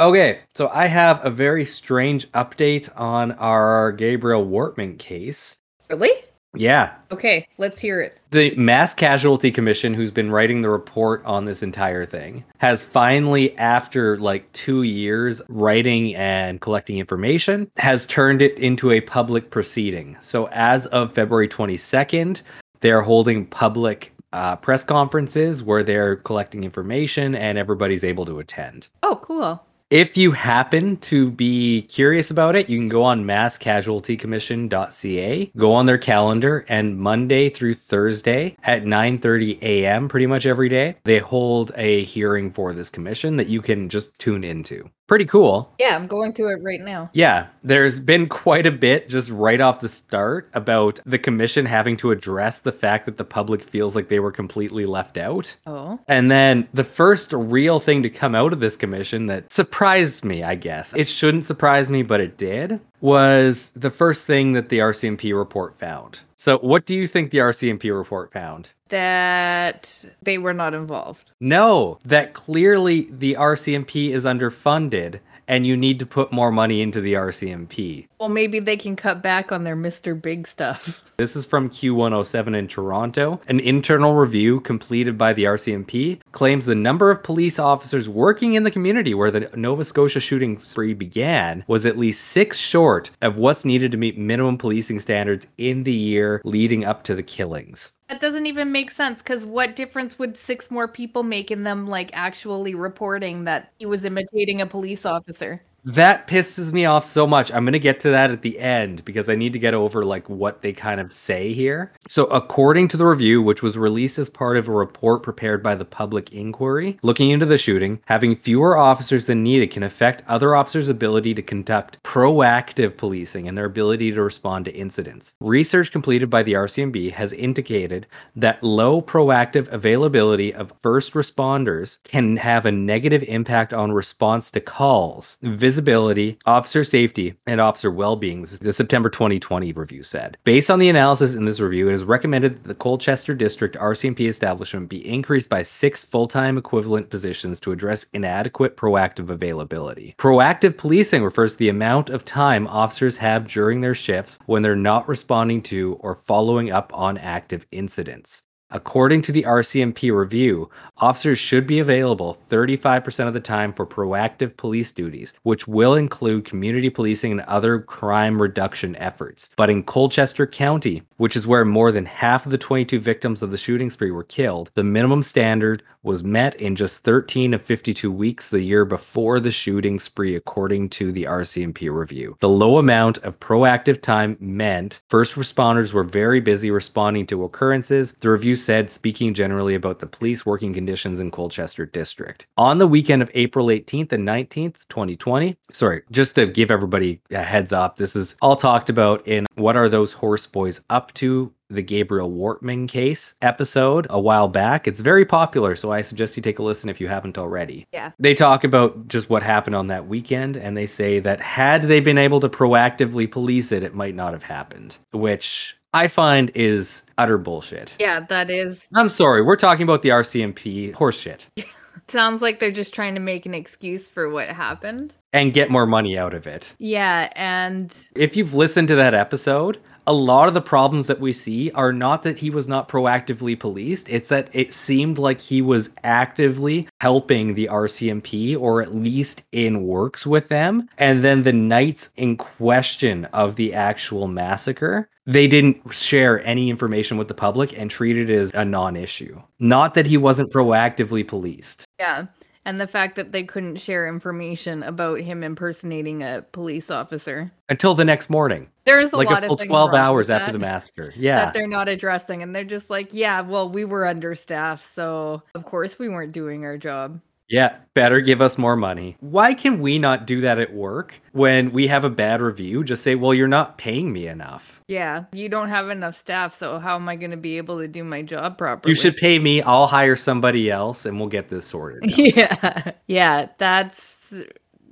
Okay, so I have a very strange update on our Gabriel Wortman case. Really? Yeah. Okay, let's hear it. The Mass Casualty Commission, who's been writing the report on this entire thing, has finally, after like two years writing and collecting information, has turned it into a public proceeding. So as of February 22nd, they're holding public uh, press conferences where they're collecting information and everybody's able to attend. Oh, cool. If you happen to be curious about it, you can go on masscasualtycommission.ca, go on their calendar, and Monday through Thursday at 9:30 a.m. pretty much every day, they hold a hearing for this commission that you can just tune into. Pretty cool. Yeah, I'm going to it right now. Yeah, there's been quite a bit just right off the start about the commission having to address the fact that the public feels like they were completely left out. Oh. And then the first real thing to come out of this commission that surprised me, I guess, it shouldn't surprise me, but it did, was the first thing that the RCMP report found. So, what do you think the RCMP report found? That they were not involved. No, that clearly the RCMP is underfunded and you need to put more money into the RCMP. Well, maybe they can cut back on their Mr. Big stuff. This is from Q107 in Toronto. An internal review completed by the RCMP claims the number of police officers working in the community where the Nova Scotia shooting spree began was at least six short of what's needed to meet minimum policing standards in the year leading up to the killings. That doesn't even make sense because what difference would six more people make in them like actually reporting that he was imitating a police officer? That pisses me off so much. I'm going to get to that at the end because I need to get over like what they kind of say here. So, according to the review, which was released as part of a report prepared by the public inquiry looking into the shooting, having fewer officers than needed can affect other officers' ability to conduct proactive policing and their ability to respond to incidents. Research completed by the RCMP has indicated that low proactive availability of first responders can have a negative impact on response to calls visibility, officer safety, and officer well being, the September 2020 review said. Based on the analysis in this review, it is recommended that the Colchester District RCMP establishment be increased by six full time equivalent positions to address inadequate proactive availability. Proactive policing refers to the amount of time officers have during their shifts when they're not responding to or following up on active incidents. According to the RCMP review, officers should be available 35% of the time for proactive police duties, which will include community policing and other crime reduction efforts. But in Colchester County, which is where more than half of the 22 victims of the shooting spree were killed, the minimum standard was met in just 13 of 52 weeks the year before the shooting spree, according to the RCMP review. The low amount of proactive time meant first responders were very busy responding to occurrences. The review said, speaking generally about the police working conditions in Colchester District. On the weekend of April 18th and 19th, 2020, sorry, just to give everybody a heads up, this is all talked about in What Are Those Horse Boys Up To? the Gabriel Wortman case episode a while back. It's very popular, so I suggest you take a listen if you haven't already. Yeah. They talk about just what happened on that weekend, and they say that had they been able to proactively police it, it might not have happened, which I find is utter bullshit. Yeah, that is. I'm sorry, we're talking about the RCMP horseshit Sounds like they're just trying to make an excuse for what happened. and get more money out of it. Yeah, and If you've listened to that episode, a lot of the problems that we see are not that he was not proactively policed, it's that it seemed like he was actively helping the RCMP or at least in works with them. And then the nights in question of the actual massacre, they didn't share any information with the public and treated it as a non issue. Not that he wasn't proactively policed. yeah, and the fact that they couldn't share information about him impersonating a police officer. Until the next morning, There's a like lot a full of 12 hours after the massacre. Yeah. That they're not addressing, and they're just like, yeah, well, we were understaffed, so of course we weren't doing our job. Yeah, better give us more money. Why can we not do that at work when we have a bad review? Just say, well, you're not paying me enough. Yeah, you don't have enough staff, so how am I going to be able to do my job properly? You should pay me. I'll hire somebody else and we'll get this sorted. yeah, yeah, that's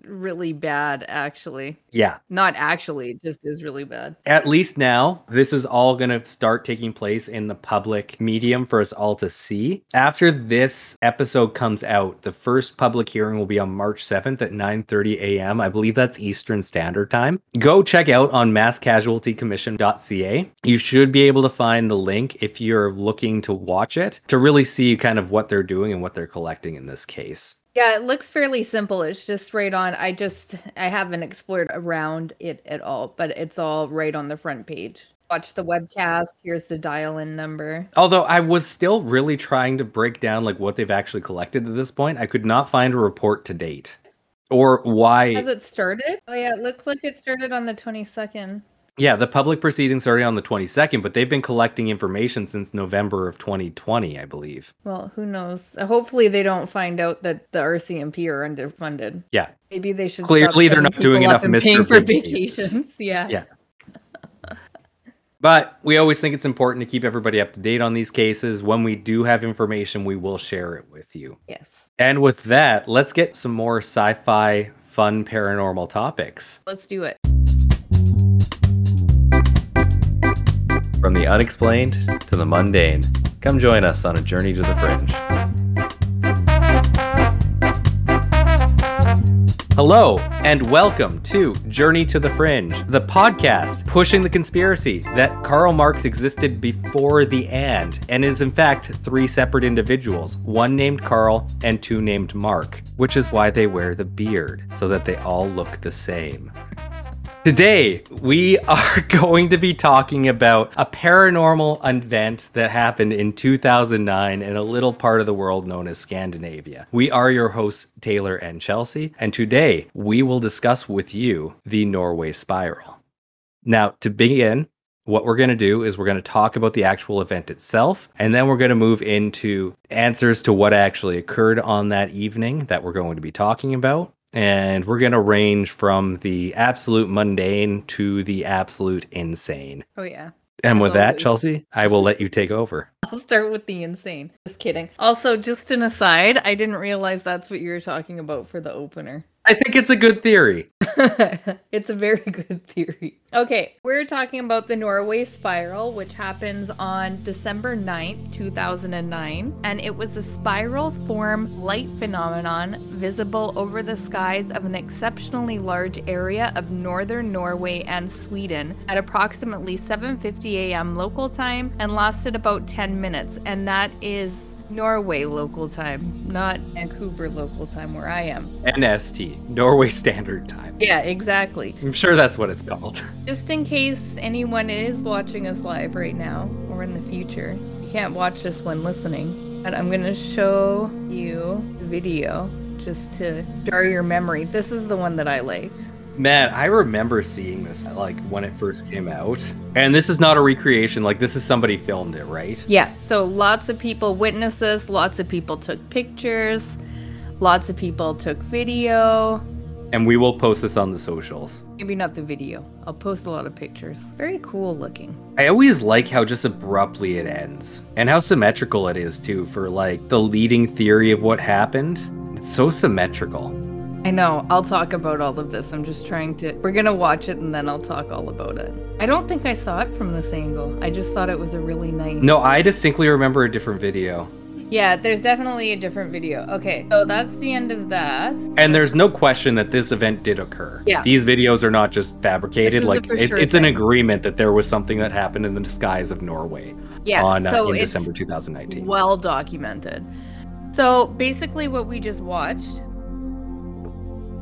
really bad, actually. Yeah. Not actually, just is really bad. At least now, this is all going to start taking place in the public medium for us all to see. After this episode comes out, the first public hearing will be on March 7th at 9:30 a.m. I believe that's Eastern Standard Time. Go check out on masscasualtycommission.ca. You should be able to find the link if you're looking to watch it to really see kind of what they're doing and what they're collecting in this case. Yeah, it looks fairly simple. It's just right on. I just I haven't explored around it at all, but it's all right on the front page. Watch the webcast. Here's the dial-in number. Although I was still really trying to break down like what they've actually collected at this point, I could not find a report to date or why. Has it started? Oh yeah, it looks like it started on the 22nd. Yeah, the public proceedings started on the 22nd, but they've been collecting information since November of 2020, I believe. Well, who knows? Hopefully, they don't find out that the RCMP are underfunded. Yeah. Maybe they should. Clearly, they're not doing enough Mr. paying for vacations. Yeah. Yeah. But we always think it's important to keep everybody up to date on these cases. When we do have information, we will share it with you. Yes. And with that, let's get some more sci fi, fun paranormal topics. Let's do it. From the unexplained to the mundane, come join us on a journey to the fringe. Hello, and welcome to Journey to the Fringe, the podcast pushing the conspiracy that Karl Marx existed before the and, and is in fact three separate individuals, one named Karl and two named Mark, which is why they wear the beard, so that they all look the same. Today, we are going to be talking about a paranormal event that happened in 2009 in a little part of the world known as Scandinavia. We are your hosts, Taylor and Chelsea, and today we will discuss with you the Norway Spiral. Now, to begin, what we're going to do is we're going to talk about the actual event itself, and then we're going to move into answers to what actually occurred on that evening that we're going to be talking about and we're going to range from the absolute mundane to the absolute insane. Oh yeah. And with that, Chelsea, I will let you take over. I'll start with the insane. Just kidding. Also, just an aside, I didn't realize that's what you were talking about for the opener. I think it's a good theory. it's a very good theory. Okay, we're talking about the Norway spiral, which happens on December 9th, 2009. And it was a spiral form light phenomenon visible over the skies of an exceptionally large area of northern Norway and Sweden at approximately 7:50 a.m. local time and lasted about 10 minutes. And that is Norway local time, not Vancouver local time where I am. NST, Norway Standard Time. Yeah, exactly. I'm sure that's what it's called. Just in case anyone is watching us live right now or in the future, you can't watch this when listening, but I'm going to show you the video just to jar your memory. This is the one that I liked. Man, I remember seeing this like when it first came out. And this is not a recreation, like this is somebody filmed it, right? Yeah, so lots of people witnesses, lots of people took pictures, lots of people took video. And we will post this on the socials. Maybe not the video. I'll post a lot of pictures. Very cool looking. I always like how just abruptly it ends and how symmetrical it is too for like the leading theory of what happened. It's so symmetrical. I know. I'll talk about all of this. I'm just trying to. We're going to watch it and then I'll talk all about it. I don't think I saw it from this angle. I just thought it was a really nice. No, I distinctly remember a different video. Yeah, there's definitely a different video. Okay, so that's the end of that. And there's no question that this event did occur. Yeah. These videos are not just fabricated. This is a like it- sure it's an agreement that there was something that happened in the skies of Norway Yeah, on uh, in December 2019. well documented. So basically, what we just watched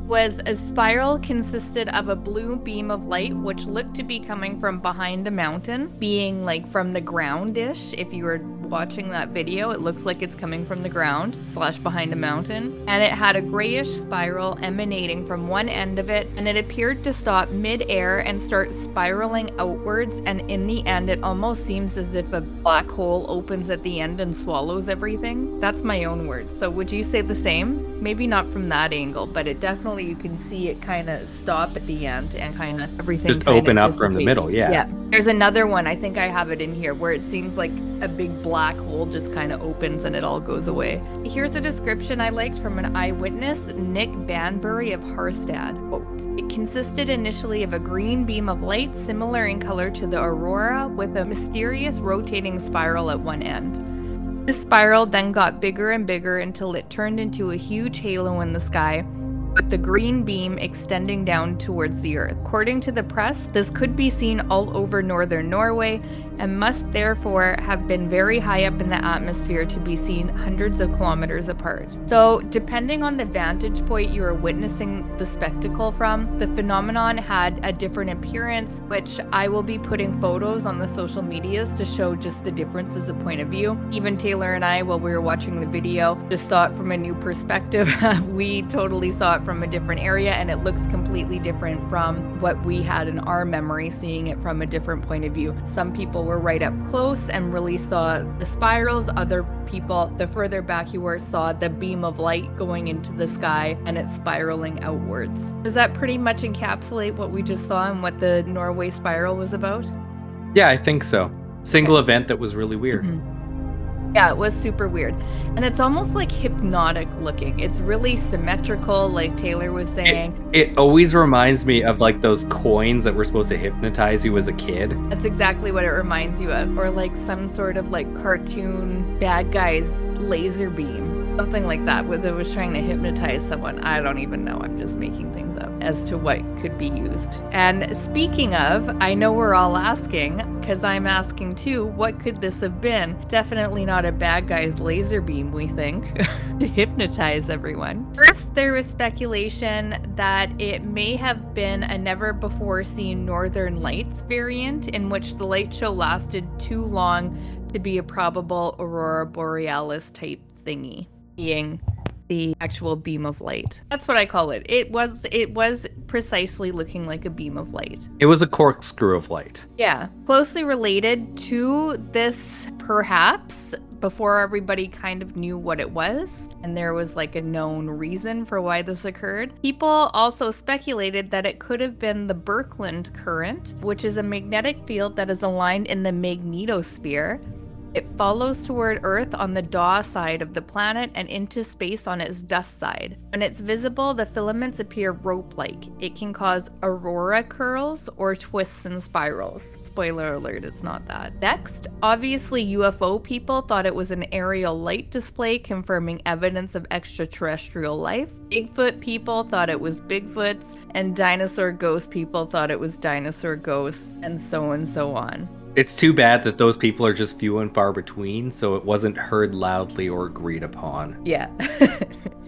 was a spiral consisted of a blue beam of light which looked to be coming from behind a mountain being like from the groundish. If you were watching that video it looks like it's coming from the ground slash behind a mountain. And it had a grayish spiral emanating from one end of it and it appeared to stop mid-air and start spiraling outwards. And in the end it almost seems as if a black hole opens at the end and swallows everything. That's my own words. So would you say the same? Maybe not from that angle but it definitely finally you can see it kind of stop at the end and kind of everything Just open up from the middle, yeah. Yeah. There's another one. I think I have it in here where it seems like a big black hole just kind of opens and it all goes away. Here's a description I liked from an eyewitness, Nick Banbury of Harstad. Quote, it consisted initially of a green beam of light similar in color to the aurora with a mysterious rotating spiral at one end. The spiral then got bigger and bigger until it turned into a huge halo in the sky, with the green beam extending down towards the earth. According to the press, this could be seen all over northern Norway and must therefore have been very high up in the atmosphere to be seen hundreds of kilometers apart. So, depending on the vantage point you are witnessing the spectacle from, the phenomenon had a different appearance, which I will be putting photos on the social medias to show just the differences of point of view. Even Taylor and I, while we were watching the video, just saw it from a new perspective. we totally saw it from a different area, and it looks completely different from what we had in our memory, seeing it from a different point of view. Some people were right up close and really saw the spirals. Other people, the further back you were, saw the beam of light going into the sky and it spiraling outwards. Does that pretty much encapsulate what we just saw and what the Norway spiral was about? Yeah, I think so. Single event that was really weird. Mhm. Yeah, it was super weird. And it's almost like hypnotic looking. It's really symmetrical, like Taylor was saying. It always reminds me of like those coins that were supposed to hypnotize you as a kid. That's exactly what it reminds you of. Or like some sort of like cartoon bad guy's laser beam. Something like that was it was trying to hypnotize someone. I don't even know. I'm just making things up as to what could be used. And speaking of, I know we're all asking, because I'm asking too, what could this have been? Definitely not a bad guy's laser beam, we think, to hypnotize everyone. First, there was speculation that it may have been a never before seen Northern Lights variant in which the light show lasted too long to be a probable aurora borealis type thingy, being the actual beam of light. That's what I call it. It was it was precisely looking like a beam of light. It was a corkscrew of light. Yeah, closely related to this perhaps before everybody kind of knew what it was and there was like a known reason for why this occurred. People also speculated that it could have been the Birkeland current, which is a magnetic field that is aligned in the magnetosphere. It follows toward Earth on the dawn side of the planet and into space on its dusk side. When it's visible, the filaments appear rope like. It can cause aurora curls or twists and spirals. Spoiler alert, it's not that. Next, obviously, UFO people thought it was an aerial light display confirming evidence of extraterrestrial life. Bigfoot people thought it was Bigfoots, and dinosaur ghost people thought it was dinosaur ghosts, and so on and so on. It's too bad that those people are just few and far between, so it wasn't heard loudly or agreed upon. Yeah.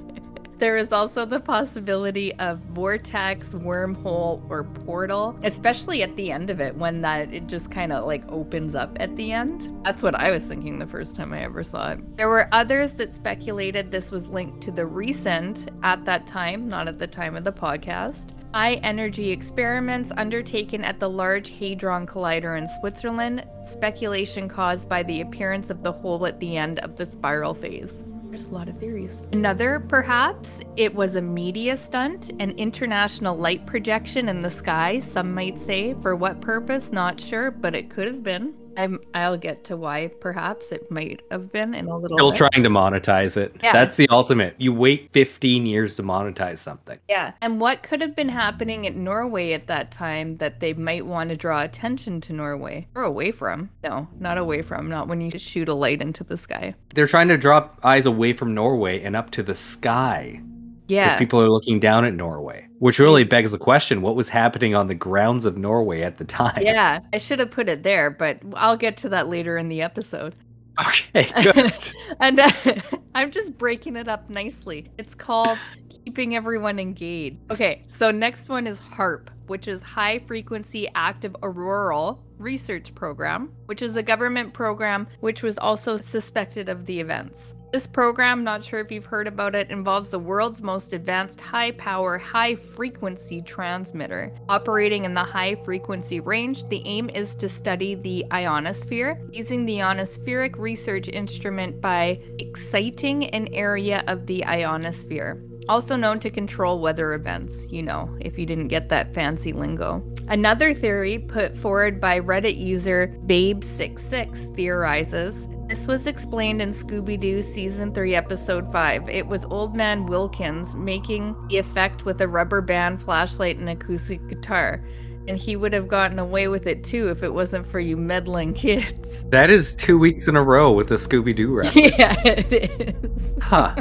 There is also the possibility of vortex, wormhole, or portal, especially at the end of it when that it just kind of like opens up at the end. That's what I was thinking the first time I ever saw it. There were others that speculated this was linked to the recent, at that time, not at the time of the podcast, high energy experiments undertaken at the Large Hadron Collider in Switzerland, speculation caused by the appearance of the hole at the end of the spiral phase. There's a lot of theories. Another, perhaps, it was a media stunt, an international light projection in the sky, some might say. For what purpose? Not sure, but it could have been. I'm, I'll get to why perhaps it might have been in a little Still bit. trying to monetize it. Yeah. That's the ultimate. You wait 15 years to monetize something. Yeah. And what could have been happening in Norway at that time that they might want to draw attention to Norway or away from? No, not away from, not when you shoot a light into the sky. They're trying to drop eyes away from Norway and up to the sky. Because Yeah. people are looking down at Norway. Which really begs the question what was happening on the grounds of Norway at the time? Yeah, I should have put it there, but I'll get to that later in the episode. Okay, good. and uh, I'm just breaking it up nicely. It's called Keeping Everyone Engaged. Okay, so next one is HAARP, which is High Frequency Active Auroral Research Program, which is a government program which was also suspected of the events. This program, not sure if you've heard about it, involves the world's most advanced high power, high frequency transmitter. Operating in the high frequency range, the aim is to study the ionosphere using the ionospheric research instrument by exciting an area of the ionosphere. also known to control weather events, you know, if you didn't get that fancy lingo. Another theory put forward by Reddit user Babe66 theorizes this was explained in Scooby Doo Season 3, Episode 5. It was Old Man Wilkins making the effect with a rubber band, flashlight, and acoustic guitar. And he would have gotten away with it too if it wasn't for you meddling kids. That is two weeks in a row with the Scooby Doo reference. yeah, it is. Huh.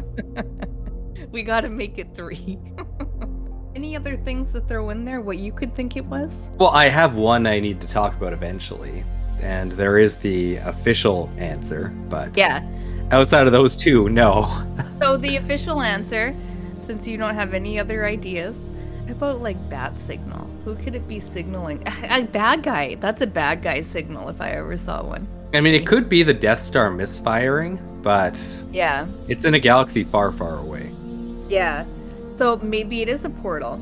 we gotta make it three. Any other things to throw in there? What you could think it was? Well, I have one I need to talk about eventually, and there is the official answer, but Yeah. outside of those two, no. So the official answer, since you don't have any other ideas, about like bat signal? Who could it be signaling? A bad guy. That's a bad guy signal if I ever saw one. I mean, it could be the Death Star misfiring, but Yeah. it's in a galaxy far, far away. Yeah. So maybe it is a portal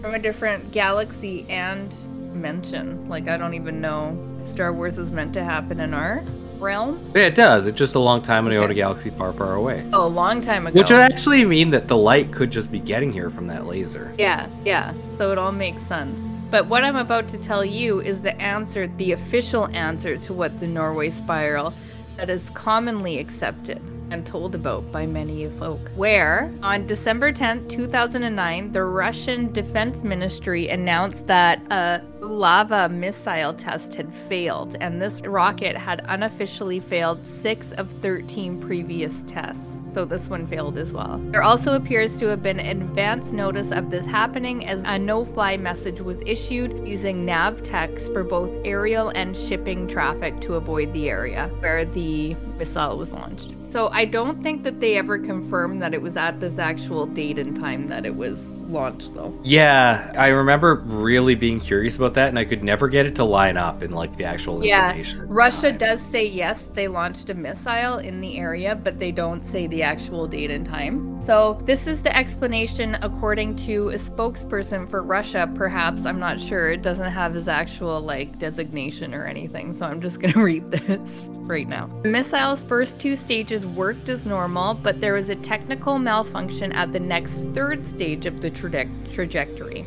from a different galaxy and dimension. Like I don't even know if Star Wars is meant to happen in our realm. Yeah, it does. It's just a long time ago in a galaxy far, far away. Oh, a long time ago. Which would actually mean that the light could just be getting here from that laser. Yeah, yeah. So it all makes sense. But what I'm about to tell you is the answer, the official answer to what the Norway spiral that is commonly accepted and told about by many folk. Where on December 10th, 2009, the Russian Defense Ministry announced that a Bulava missile test had failed, and this rocket had unofficially failed six of 13 previous tests. So this one failed as well. There also appears to have been advance notice of this happening as a no-fly message was issued using NAVTEX for both aerial and shipping traffic to avoid the area where the missile was launched. So I don't think that they ever confirmed that it was at this actual date and time that it was launched though. Yeah, I remember really being curious about that, and I could never get it to line up in like the actual Yeah, information. Russia does say yes, they launched a missile in the area, but they don't say the actual date and time. So, this is the explanation according to a spokesperson for Russia, perhaps. I'm not sure. It doesn't have his actual like designation or anything, so I'm just going to read this right now. The missile's first two stages worked as normal, but there was a technical malfunction at the next third stage of the traje- trajectory.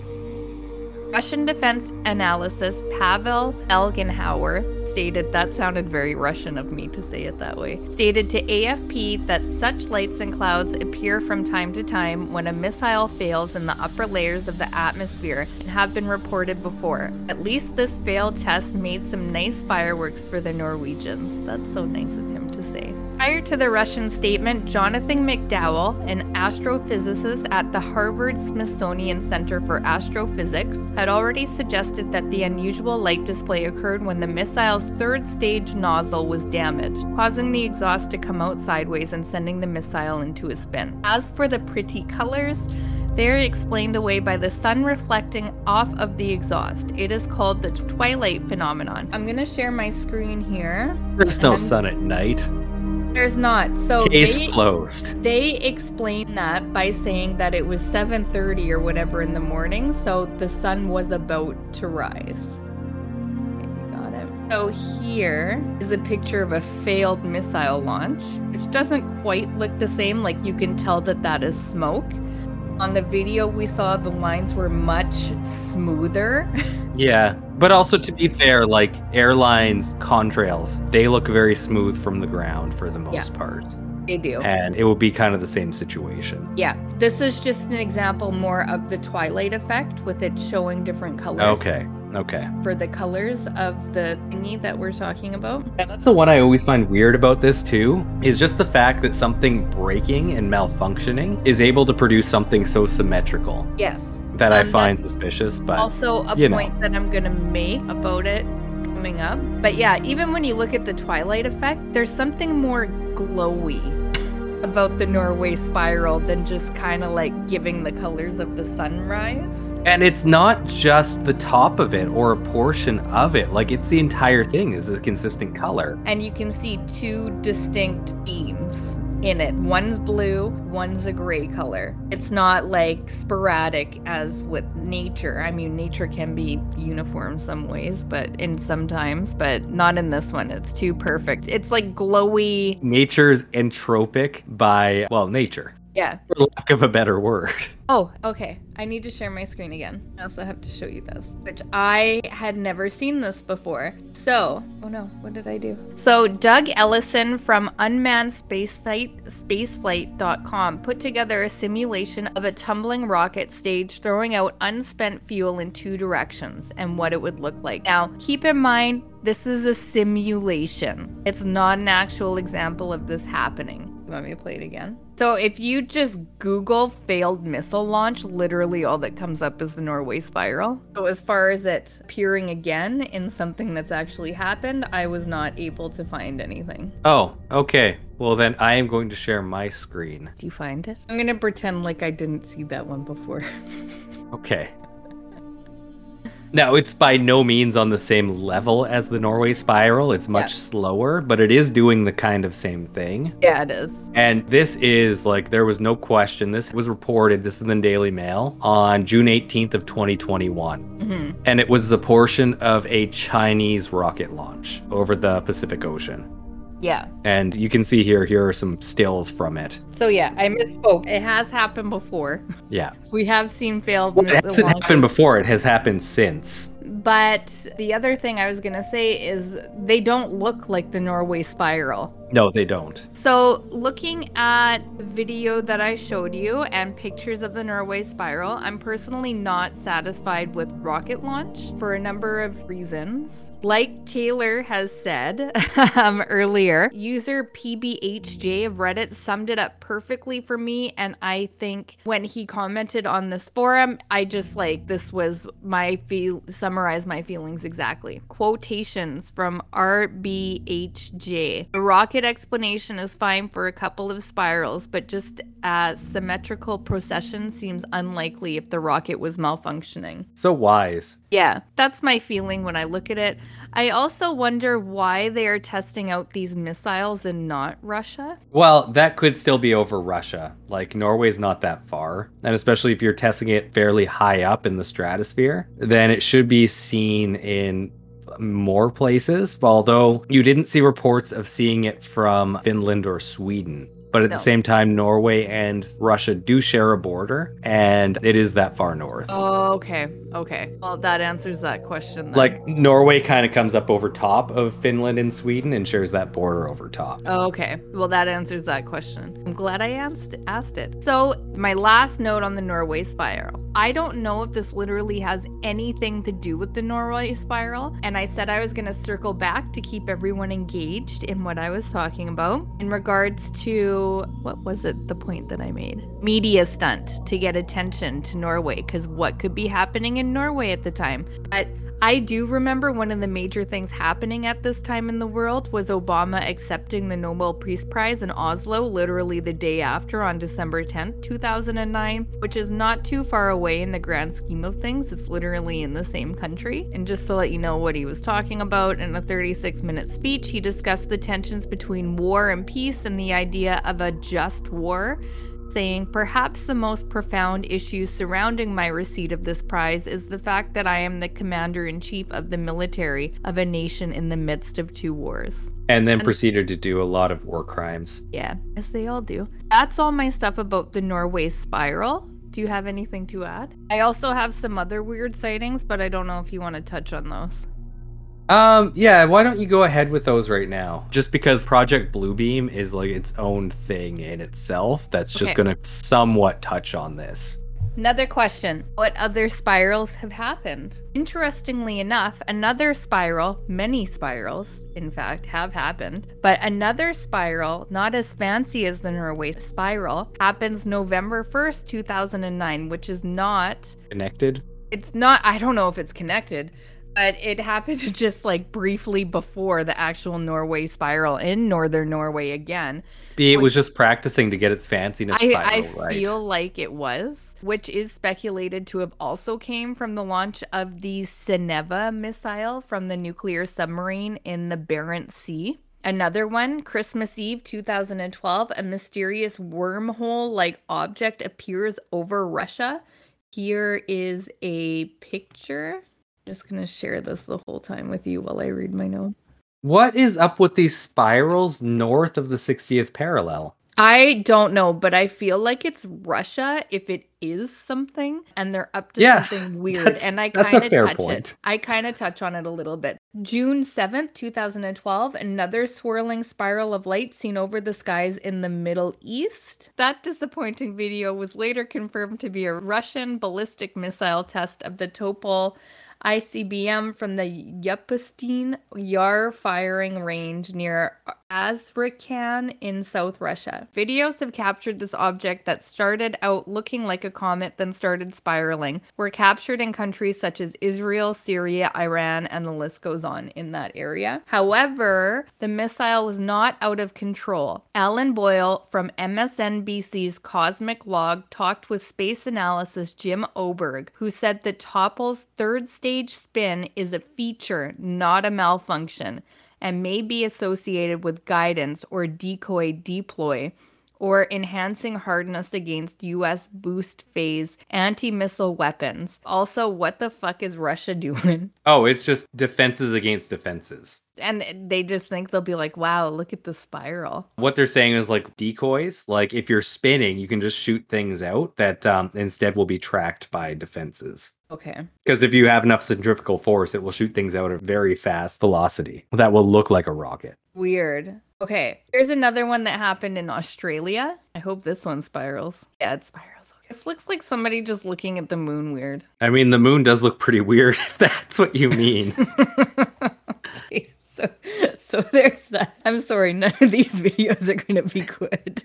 Russian defense analysis Pavel Felgenhauer stated that sounded very Russian of me to say it that way. Stated to AFP that such lights and clouds appear from time to time when a missile fails in the upper layers of the atmosphere and have been reported before. At least this failed test made some nice fireworks for the Norwegians. That's so nice of him to say. Prior to the Russian statement, Jonathan McDowell, an astrophysicist at the Harvard Smithsonian Center for Astrophysics, had already suggested that the unusual light display occurred when the missile's third stage nozzle was damaged, causing the exhaust to come out sideways and sending the missile into a spin. As for the pretty colors, they're explained away by the sun reflecting off of the exhaust. It is called the twilight phenomenon. I'm going to share my screen here. There's no sun at night. There's not. So Case they, closed. they explain that by saying that it was 7:30 or whatever in the morning, so the sun was about to rise. Got it. So here is a picture of a failed missile launch, which doesn't quite look the same. Like you can tell that that is smoke. On the video we saw, the lines were much smoother. Yeah, but also to be fair, like airlines contrails, they look very smooth from the ground for the most Yeah. part, they do. and it will be kind of the same situation. Yeah, this is just an example more of the twilight effect with it showing different colors. Okay, okay. For the colors of the thingy that we're talking about. And that's the one I always find weird about this too, is just the fact that something breaking and malfunctioning is able to produce something so symmetrical Yes. that I Um, find suspicious. But also a you know. point that I'm gonna make about it coming up. But yeah, even when you look at the twilight effect, there's something more glowy about the Norway spiral than just kind of like giving the colors of the sunrise. and it's not just the top of it or a portion of it; like it's the entire thing is a consistent color. And you can see two distinct beams in it. One's blue, one's a gray color. It's not like sporadic as with nature. I mean, nature can be uniform some ways, but in sometimes, but not in this one. It's too perfect. It's like glowy. Nature's entropic by well, nature. Yeah. for lack of a better word. Oh, okay. I need to share my screen again. I also have to show you this, which I had never seen this before. So, oh no, what did I do? So, Doug Ellison from Unmanned Spaceflight, Spaceflight.com put together a simulation of a tumbling rocket stage throwing out unspent fuel in two directions and what it would look like. Now, keep in mind, this is a simulation. It's not an actual example of this happening. You want me to play it again? So if you just Google failed missile launch, literally all that comes up is the Norway spiral. So as far as it appearing again in something that's actually happened, I was not able to find anything. Oh, okay. Well, then I am going to share my screen. Do you find it? I'm gonna pretend like I didn't see that one before. Okay. Now, it's by no means on the same level as the Norway spiral. It's much Yeah. slower, but it is doing the kind of same thing. yeah, it is. And this is like, there was no question. This was reported, this is in the Daily Mail, on June 18th of 2021. hmm And it was a portion of a Chinese rocket launch over the Pacific Ocean. Yeah. And you can see here, here are some stills from it. So yeah, I misspoke. It has happened before. Yeah. We have seen failed Well, it hasn't happened before, it has happened since. But the other thing I was gonna say is they don't look like the Norway spiral. No, they don't. So, looking at the video that I showed you and pictures of the Norway spiral, I'm personally not satisfied with rocket launch for a number of reasons. Like Taylor has said um, earlier, user PBHJ of Reddit summed it up perfectly for me. And I think when he commented on this forum, I just like this was my feel summarize my feelings exactly. Quotations from RBHJ. The rocket explanation is fine for a couple of spirals, but just a symmetrical procession seems unlikely if the rocket was malfunctioning. So wise. Yeah, that's my feeling when I look at it. I also wonder why they are testing out these missiles and not Russia. Well, that could still be over Russia. Like, Norway's not that far. And especially if you're testing it fairly high up in the stratosphere, then it should be seen in more places. Although you didn't see reports of seeing it from Finland or Sweden. But at No. the same time, Norway and Russia do share a border, and it is that far north. Oh, okay. Okay. Well, that answers that question. Then. Like, Norway kind of comes up over top of Finland and Sweden and shares that border over top. Oh, okay. Well, that answers that question. I'm glad I asked, asked it. So, my last note on the Norway spiral. I don't know if this literally has anything to do with the Norway spiral. And I said I was going to circle back to keep everyone engaged in what I was talking about in regards to what was it, the point that I made? Media stunt to get attention to Norway, because what could be happening in Norway at the time? But I do remember one of the major things happening at this time in the world was Obama accepting the Nobel Peace Prize in Oslo literally the day after on December 10th, 2009, which is not too far away in the grand scheme of things. It's literally in the same country. And just to let you know what he was talking about, in a 36 minute speech, he discussed the tensions between war and peace and the idea of a just war saying, Perhaps the most profound issue surrounding my receipt of this prize is the fact that I am the commander in chief of the military of a nation in the midst of two wars. And then And- proceeded to do a lot of war crimes. Yeah, as they all do. That's all my stuff about the Norway spiral. Do you have anything to add? I also have some other weird sightings, but I don't know if you want to touch on those. Um, yeah, why don't you go ahead with those right now? Just because Project Bluebeam is like its own thing in itself, that's just Okay. going to somewhat touch on this. Another question What other spirals have happened? Interestingly enough, another spiral, many spirals, in fact, have happened, but another spiral, not as fancy as the Norway spiral, happens November 1st, 2009, which is not, Connected? it's not, I don't know if it's connected. But it happened just like briefly before the actual Norway spiral in northern Norway again. B, it was just practicing to get its fanciness I, spiral I right. feel like it was, which is speculated to have also came from the launch of the Sineva missile from the nuclear submarine in the Barents Sea. Another one, Christmas Eve 2012, a mysterious wormhole-like object appears over Russia. Here is a picture. Just gonna share this the whole time with you while I read my notes. What is up with these spirals north of the 60th parallel? I don't know, but I feel like it's Russia if it is something and they're up to Yeah, something weird. And I kind of touch point. it. I kind of touch on it a little bit. June 7th, 2012, another swirling spiral of light seen over the skies in the Middle East. That disappointing video was later confirmed to be a Russian ballistic missile test of the Topol ICBM from the Kapustin Yar firing range near Astrakhan in South Russia. Videos have captured this object that started out looking like a comet, then started spiraling. Were captured in countries such as Israel, Syria, Iran, and the list goes on in that area. However, the missile was not out of control. Alan Boyle from MSNBC's Cosmic Log talked with space analysis Jim Oberg, who said that Topol's third stage spin is a feature, not a malfunction and may be associated with guidance or decoy deploy or enhancing hardness against US boost phase anti missile weapons. Also, what the fuck is Russia doing? Oh, it's just defenses against defenses. And they just think they'll be like, wow, look at the spiral. What they're saying is like decoys. Like if you're spinning, you can just shoot things out that um, instead will be tracked by defenses. Okay. Because if you have enough centrifugal force, it will shoot things out at very fast velocity that will look like a rocket. Weird. Okay. Here's another one that happened in Australia. I hope this one spirals. Yeah, it spirals. Okay. This looks like somebody just looking at the moon weird. I mean, the moon does look pretty weird if that's what you mean. okay, so so there's that. I'm sorry, none of these videos are gonna be good.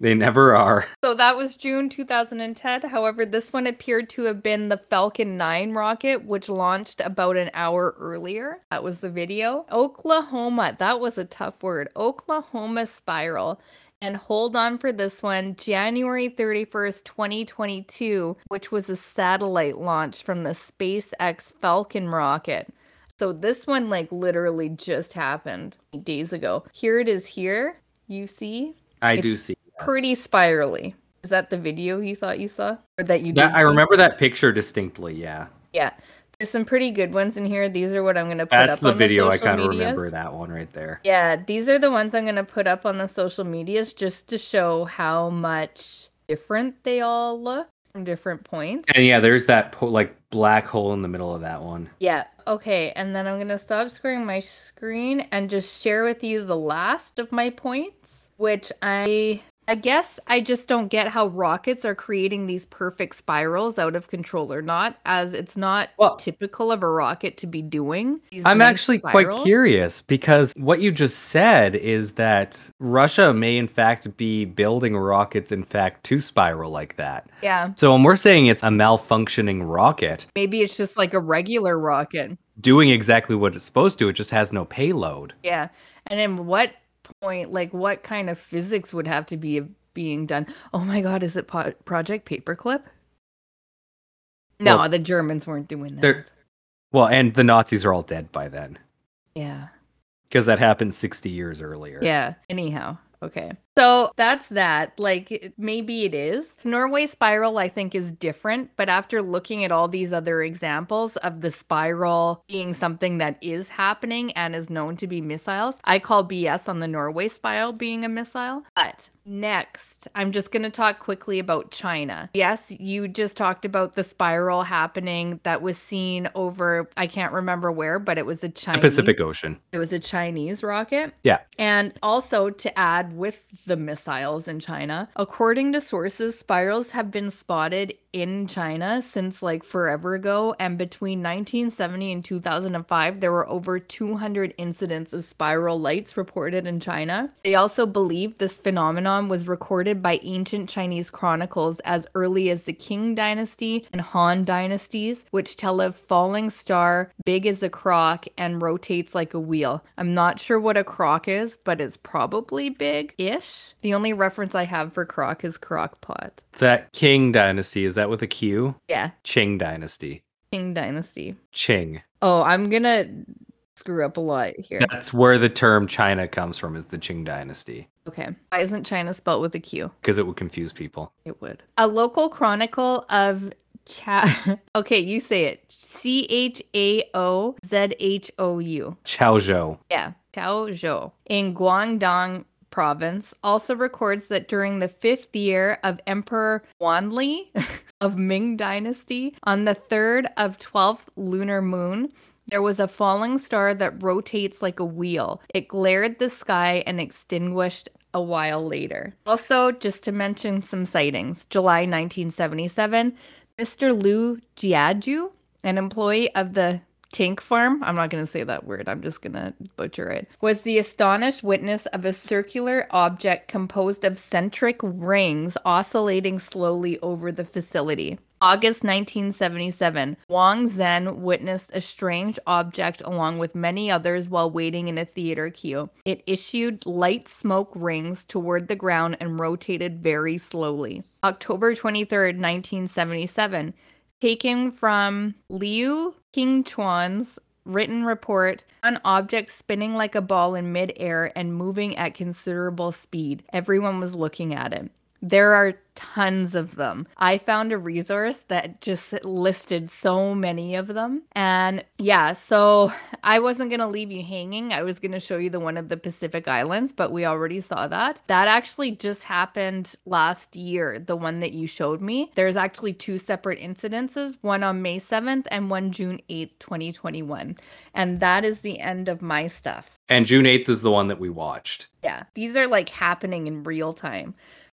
They never are. so that was June 2010. However, this one appeared to have been the Falcon 9 rocket, which launched about an hour earlier. That was the video. Oklahoma, that was a tough word. Oklahoma spiral. And hold on for this one, January 31st, 2022, which was a satellite launch from the SpaceX Falcon rocket. So this one, like, literally just happened days ago. Here it is here. You see? I It's do see. Pretty spirally. Is that the video you thought you saw? Or that you did I remember that picture distinctly. Yeah, Yeah. There's some pretty good ones in here. These are what I'm going to put that's up the video. the video I kind of remember that one right there. Yeah, these are the ones I'm going to put up on the social medias just to show how much different they all look from different points. And yeah, there's that po- like black hole in the middle of that one. Yeah. Okay. And then I'm going to stop screwing my screen and just share with you the last of my points, which I. I guess I just don't get how rockets are creating these perfect spirals out of control or not, as it's not Well- typical of a rocket to be doing. I'm nice actually quite curious because what you just said is that Russia may in fact be building rockets in fact to spiral like that. Yeah. So when we're saying it's a malfunctioning rocket Maybe it's just like a regular rocket. doing exactly what it's supposed to, it just has no payload. Yeah. And then what point, like what kind of physics would have to be being done? Oh my God, is it po- Project Paperclip? No, Well, the Germans weren't doing that. Well, and the Nazis are all dead by then Yeah. because that happened 60 years earlier. Yeah. Anyhow. Okay. So that's that. Like, maybe it is. Norway spiral, I think, is different. But after looking at all these other examples of the spiral being something that is happening and is known to be missiles, I call BS on the Norway spiral being a missile. But next, I'm just going to talk quickly about China. Yes, you just talked about the spiral happening that was seen over, I can't remember where, but it was a The Chinese. Pacific Ocean. It was a Chinese rocket. Yeah. And also to add with the missiles in China, according to sources, spirals have been spotted in China since like forever ago. And between 1970 and 2005, there were over 200 incidents of spiral lights reported in China. They also believe this phenomenon was recorded by ancient Chinese chronicles as early as the Qing dynasty and Han dynasties, which tell of falling star big as a crock and rotates like a wheel. I'm not sure what a crock is, but it's probably big ish. The only reference I have for crock is crock pot. That King dynasty, is that with a Q? Yeah, Qing dynasty. Qing dynasty. Qing. Oh, I'm gonna screw up a lot here. That's where the term China comes from, is the Qing dynasty. Okay. Why isn't China spelled with a Q? Because it would confuse people. It would. A local chronicle of Cha. okay, you say it. C H A O Z H O U. Chaozhou. Yeah, Chaozhou in Guangdong province also records that during the fifth year of Emperor Wanli of Ming Dynasty, on the third of 12th lunar moon, there was a falling star that rotates like a wheel. It glared the sky and extinguished a while later. Also, just to mention some sightings July 1977, Mr. Liu Jiaju, an employee of the Tank Farm, I'm not going to say that word, I'm just going to butcher it, was the astonished witness of a circular object composed of centric rings oscillating slowly over the facility. August 1977, Wang Zhen witnessed a strange object along with many others while waiting in a theater queue. It issued light smoke rings toward the ground and rotated very slowly. October 23, 1977, taken from Liu Qingchuan's written report an object spinning like a ball in midair and moving at considerable speed. Everyone was looking at it. There are tons of them. I found a resource that just listed so many of them. And yeah, so I wasn't going to leave you hanging. I was going to show you the one of the Pacific Islands, but we already saw that. That actually just happened last year, the one that you showed me. There's actually two separate incidences, one on May 7th and one June 8th, 2021. And that is the end of my stuff. And June 8th is the one that we watched. Yeah, these are like happening in real time.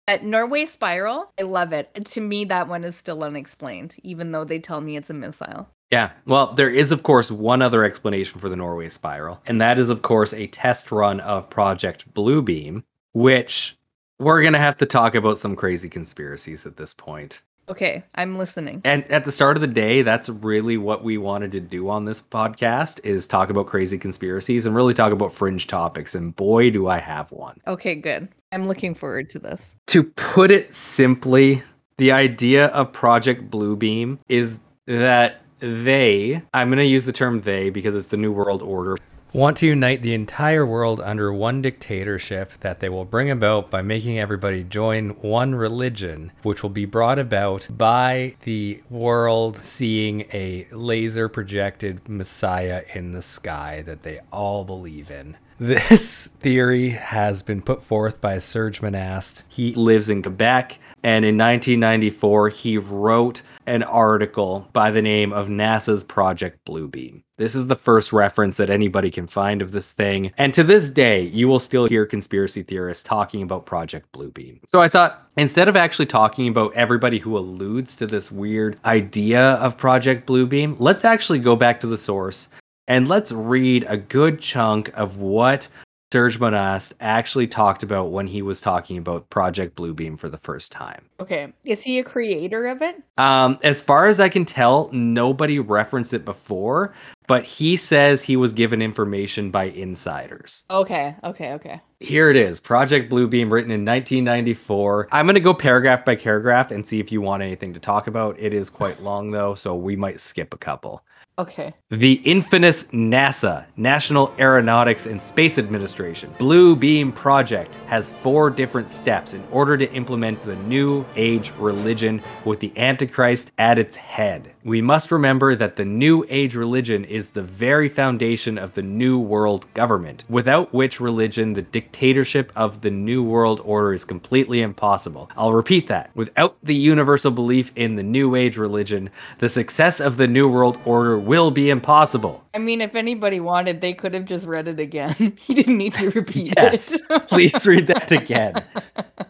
At Norway Spiral, I love it. To me, that one is still unexplained, even though they tell me it's a missile. Yeah, well, there is, of course, one other explanation for the Norway Spiral, and that is, of course, a test run of Project Bluebeam, which we're going to have to talk about some crazy conspiracies at this point. Okay, I'm listening. And at the start of the day, that's really what we wanted to do on this podcast is talk about crazy conspiracies and really talk about fringe topics. And boy, do I have one. Okay, good. I'm looking forward to this. To put it simply, the idea of Project Bluebeam is that they, I'm going to use the term they because it's the New World Order, want to unite the entire world under one dictatorship that they will bring about by making everybody join one religion, which will be brought about by the world seeing a laser projected messiah in the sky that they all believe in. This theory has been put forth by Serge Monast. He lives in Quebec, and in 1994, he wrote an article by the name of NASA's Project Bluebeam. This is the first reference that anybody can find of this thing, and to this day, you will still hear conspiracy theorists talking about Project Bluebeam. So I thought, instead of actually talking about everybody who alludes to this weird idea of Project Bluebeam, let's actually go back to the source and let's read a good chunk of what Serge Monast actually talked about when he was talking about Project Bluebeam for the first time. Okay. Is he a creator of it? Um, as far as I can tell, nobody referenced it before, but he says he was given information by insiders. Okay, okay, okay. Here it is Project Bluebeam, written in 1994. I'm going to go paragraph by paragraph and see if you want anything to talk about. It is quite long, though, so we might skip a couple. Okay. The infamous NASA, National Aeronautics and Space Administration, Blue Beam Project has four different steps in order to implement the New Age religion with the Antichrist at its head. We must remember that the New Age religion is the very foundation of the New World government, without which religion the dictatorship of the New World Order is completely impossible. I'll repeat that. Without the universal belief in the New Age religion, the success of the New World Order will be impossible. I mean, if anybody wanted, they could have just read it again. he didn't need to repeat yes, it. please read that again.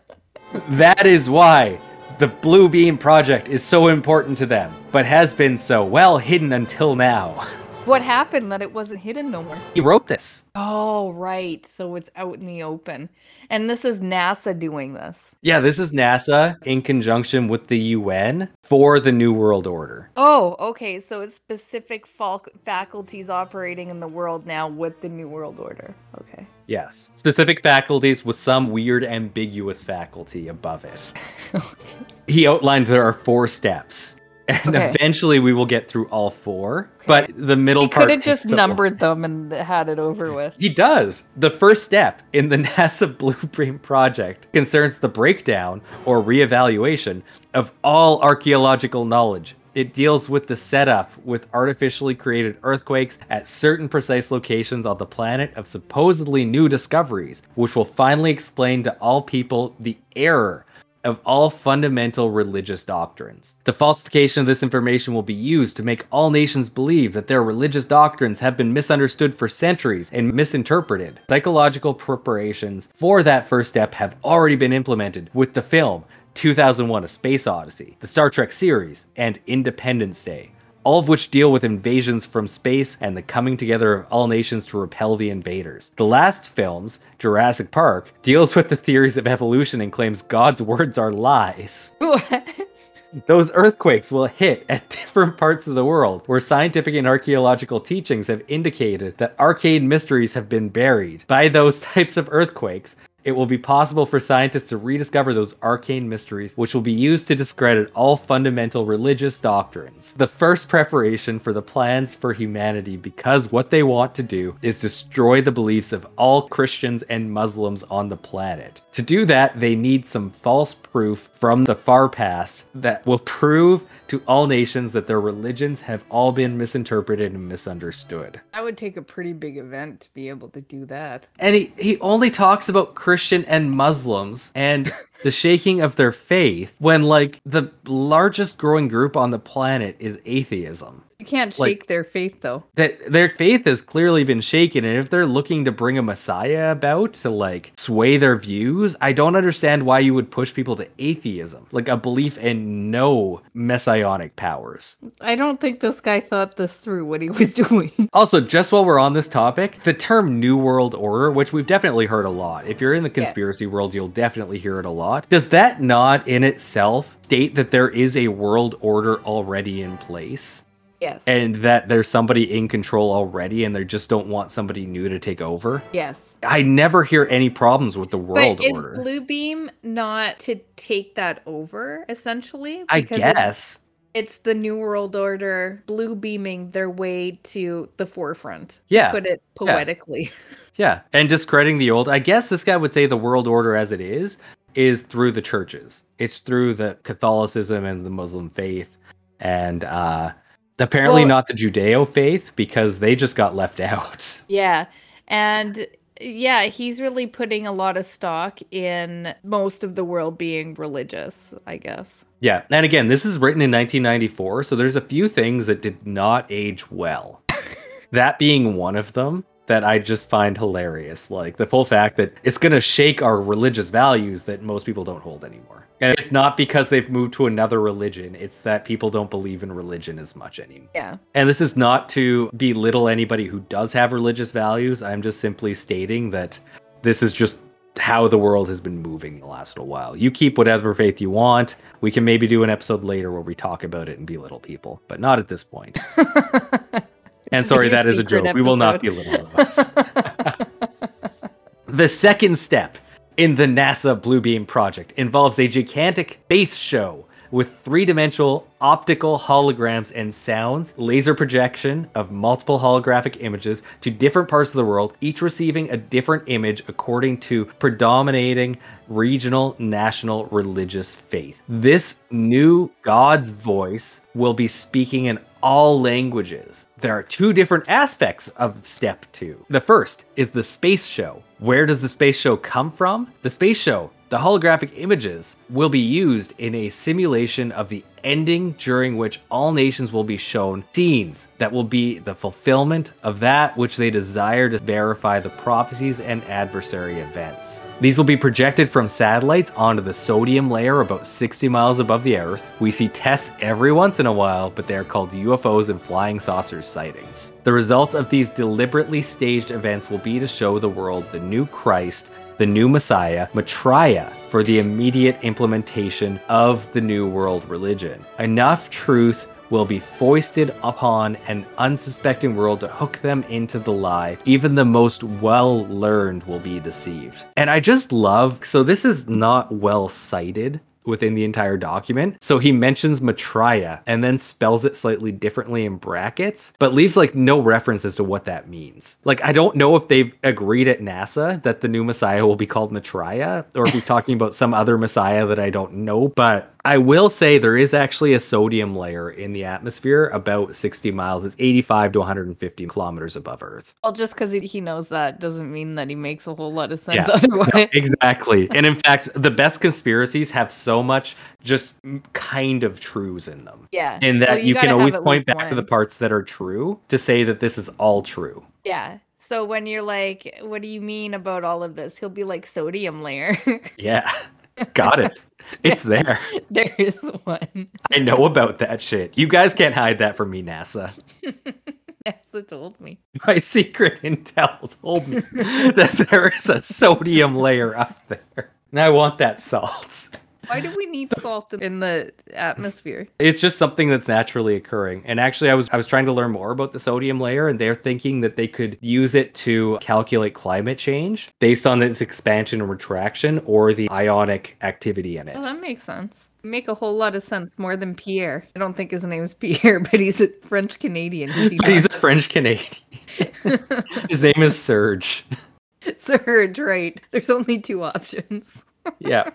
that is why the Blue Beam Project is so important to them, but has been so well hidden until now. what happened that it wasn't hidden no more? He wrote this. Oh, right. So it's out in the open. And this is NASA doing this. Yeah, this is NASA in conjunction with the UN for the New World Order. Oh, okay. So it's specific fal- faculties operating in the world now with the New World Order. Okay. Yes. Specific faculties with some weird ambiguous faculty above it. He outlined there are four steps. And Okay. eventually we will get through all four. But the middle He part could have just numbered them and had it over with. He does. The first step in the NASA Blueprint project concerns the breakdown or reevaluation of all archaeological knowledge It deals with the setup with artificially created earthquakes at certain precise locations on the planet of supposedly new discoveries, which will finally explain to all people the error of all fundamental religious doctrines. The falsification of this information will be used to make all nations believe that their religious doctrines have been misunderstood for centuries and misinterpreted. Psychological preparations for that first step have already been implemented with the film 2001 A Space Odyssey, the Star Trek series, and Independence Day all of which deal with invasions from space and the coming together of all nations to repel the invaders. The last films, Jurassic Park, deals with the theories of evolution and claims God's words are lies. Those earthquakes will hit at different parts of the world where scientific and archaeological teachings have indicated that arcane mysteries have been buried. By those types of earthquakes, it will be possible for scientists to rediscover those arcane mysteries, which will be used to discredit all fundamental religious doctrines. The first preparation for the plans for humanity, because what they want to do is destroy the beliefs of all Christians and Muslims on the planet. To do that, they need some false proof from the far past that will prove to all nations that their religions have all been misinterpreted and misunderstood. That would take a pretty big event to be able to do that. And he, he only talks about Christian and Muslims and the shaking of their faith when, like, the largest growing group on the planet is atheism. You can't Like- shake their faith though. That their faith has clearly been shaken, and if they're looking to bring a messiah about to like sway their views, I don't understand why you would push people to atheism, like a belief in no messianic powers. I don't think this guy thought this through what he was doing. Also, just while we're on this topic, the term New World Order, which we've definitely heard a lot, if you're in the Yeah. conspiracy world, you'll definitely hear it a lot. Does that not in itself state that there is a world order already in place? Yes. And that there's somebody in control already and they just don't want somebody new to take over? yes. I never hear any problems with the world but is order. Bluebeam not to take that over essentially? I Because it's- guess. it's the New World Order blue beaming their way to the forefront. to Yeah, put it yeah. poetically. Yeah. And discrediting the old. I guess this guy would say the world order as it is is through the churches. It's through the Catholicism and the Muslim faith and uh apparently Well- not the Judeo faith because they just got left out. Yeah. And yeah, he's really putting a lot of stock in most of the world being religious, I guess. Yeah. And again, this is written in 1994, so there's a few things that did not age well. that being one of them that I just find hilarious. Like the full fact that it's going to shake our religious values that most people don't hold anymore. And it's not because they've moved to another religion, it's that people don't believe in religion as much anymore. Yeah. And this is not to belittle anybody who does have religious values. I'm just simply stating that this is just how the world has been moving the last little while. You keep whatever faith you want. We can maybe do an episode later where we talk about it and belittle people, but not at this point. And sorry, that is a joke. We will not be little of us. the second step in the NASA Bluebeam project involves a gigantic space show with three dimensional optical holograms and sounds, laser projection of multiple holographic images to different parts of the world, each receiving a different image according to predominating regional, national, religious faith. This new God's voice will be speaking in all languages. There are two different aspects of step two. The first is the space show. Where does the space show come from? The space show, the holographic images, will be used in a simulation of the ending during which all nations will be shown scenes that will be the fulfillment of that which they desire to verify the prophecies and adversary events. These will be projected from satellites onto the sodium layer about 60 miles above the Earth. We see tests every once in a while, but they are called UFOs and flying saucers sightings. The results of these deliberately staged events will be to show the world the new Christ the new Messiah, Maitreya, for the immediate implementation of the New World religion. Enough truth will be foisted upon an unsuspecting world to hook them into the lie. Even the most well learned will be deceived. And I just love so, this is not well cited within the entire document. So he mentions Maitreya and then spells it slightly differently in brackets, but leaves like no reference as to what that means. Like I don't know if they've agreed at NASA that the new Messiah will be called Maitreya or if he's talking about some other Messiah that I don't know, but I will say there is actually a sodium layer in the atmosphere about 60 miles. It's 85 to 150 kilometers above Earth. Well, just because he knows that doesn't mean that he makes a whole lot of sense Yeah. otherwise. Exactly. and in fact, the best conspiracies have so much just kind of truths in them. Yeah. In that you, gotta can always point back to the parts that are true to say that this is all true. Yeah. So when you're like, what do you mean about all of this? He'll be like sodium layer. Yeah. Got it. It's there. There's one. I know about that shit. You guys can't hide that from me, NASA. NASA told me. My secret intel told me that there is a sodium layer up there. And I want that salt. Why do we need salt in the atmosphere? It's just something that's naturally occurring. And actually I was I was trying to learn more about the sodium layer and they're thinking that they could use it to calculate climate change based on its expansion and retraction or the ionic activity in it. Oh, that makes sense. Make a whole lot of sense more than Pierre. I don't think his name's Pierre, but he's a French Canadian. He But he's a French Canadian. His name is Serge. Serge, right? There's only two options. Yeah.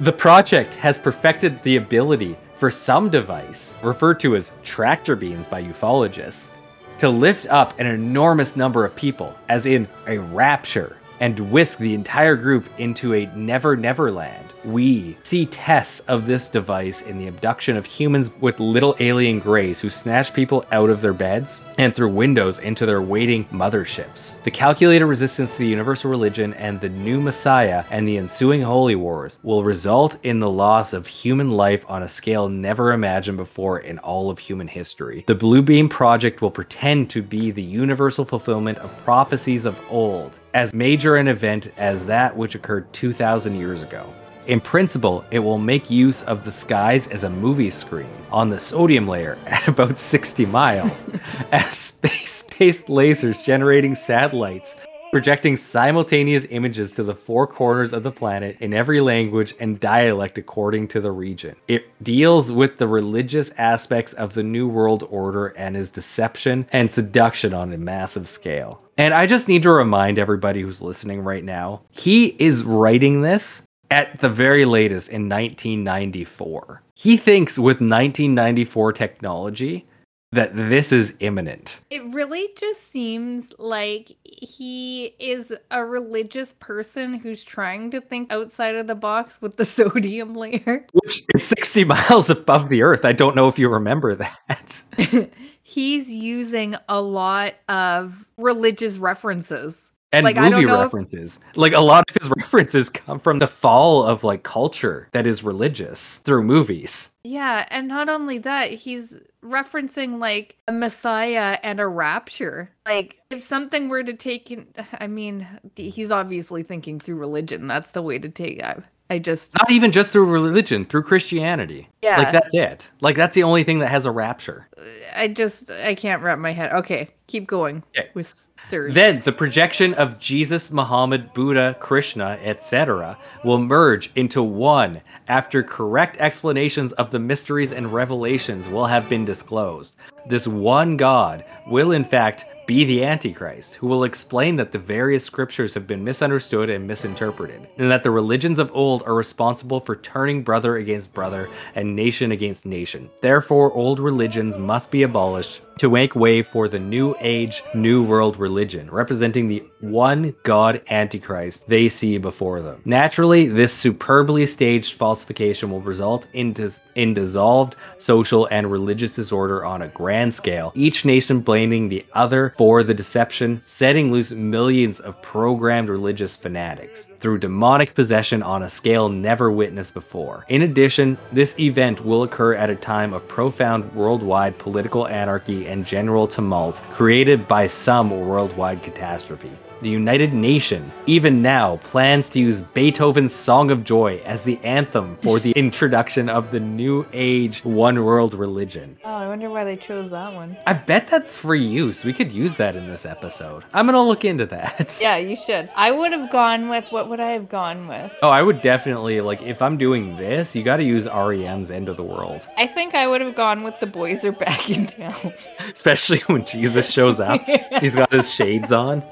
The project has perfected the ability for some device, referred to as tractor beams by ufologists, to lift up an enormous number of people, as in a rapture, and whisk the entire group into a never never land. We see tests of this device in the abduction of humans with little alien greys who snatch people out of their beds and through windows into their waiting motherships. The calculated resistance to the universal religion and the new Messiah and the ensuing holy wars will result in the loss of human life on a scale never imagined before in all of human history. The Blue Beam Project will pretend to be the universal fulfillment of prophecies of old, as major an event as that which occurred 2,000 years ago. In principle, it will make use of the skies as a movie screen on the sodium layer at about 60 miles, as space based lasers generating satellites projecting simultaneous images to the four corners of the planet in every language and dialect according to the region. It deals with the religious aspects of the New World Order and is deception and seduction on a massive scale. And I just need to remind everybody who's listening right now he is writing this at the very latest in 1994. He thinks with 1994 technology that this is imminent. It really just seems like he is a religious person who's trying to think outside of the box with the sodium layer. Which is 60 miles above the earth. I don't know if you remember that. He's using a lot of religious references. And Like, movie know if- references. Like a lot of his references come from the fall of like culture that is religious through movies. Yeah, and not only that, he's referencing like a messiah and a rapture. Like, if something were to take in, I mean, he's obviously thinking through religion. That's the way to take I, I just, Not even just through religion, through Christianity. yeah, Like that's it. Like that's the only thing that has a rapture. I just, I can't wrap my head. Okay, keep going Okay. with Serge. Then the projection of Jesus, Muhammad, Buddha, Krishna, etc., will merge into one after correct explanations of the mysteries and revelations will have been disclosed. This one God will, in fact, be the Antichrist, who will explain that the various scriptures have been misunderstood and misinterpreted, and that the religions of old are responsible for turning brother against brother and nation against nation. Therefore, old religions must be abolished to make way for the new age, new world religion, representing the one God Antichrist they see before them. Naturally, this superbly staged falsification will result in, dis- in dissolved social and religious disorder on a grand scale, each nation blaming the other for the deception, setting loose millions of programmed religious fanatics through demonic possession on a scale never witnessed before. In addition, this event will occur at a time of profound worldwide political anarchy and general tumult created by some worldwide catastrophe. The United Nation, even now, plans to use Beethoven's Song of Joy as the anthem for the introduction of the New Age One World religion. oh, I wonder why they chose that one. I bet that's free use. We could use that in this episode. I'm gonna look into that. Yeah, you should. I would have gone with, what would I have gone with? Oh, I would definitely like if I'm doing this, you got to use REM's End of the World, I think I would have gone with the boys are back in town. especially when Jesus shows up. He's got his shades on.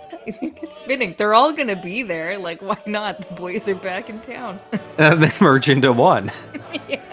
It's fitting. They're all gonna be there. Like, why not? The boys are back in town. and they merge into one. yeah.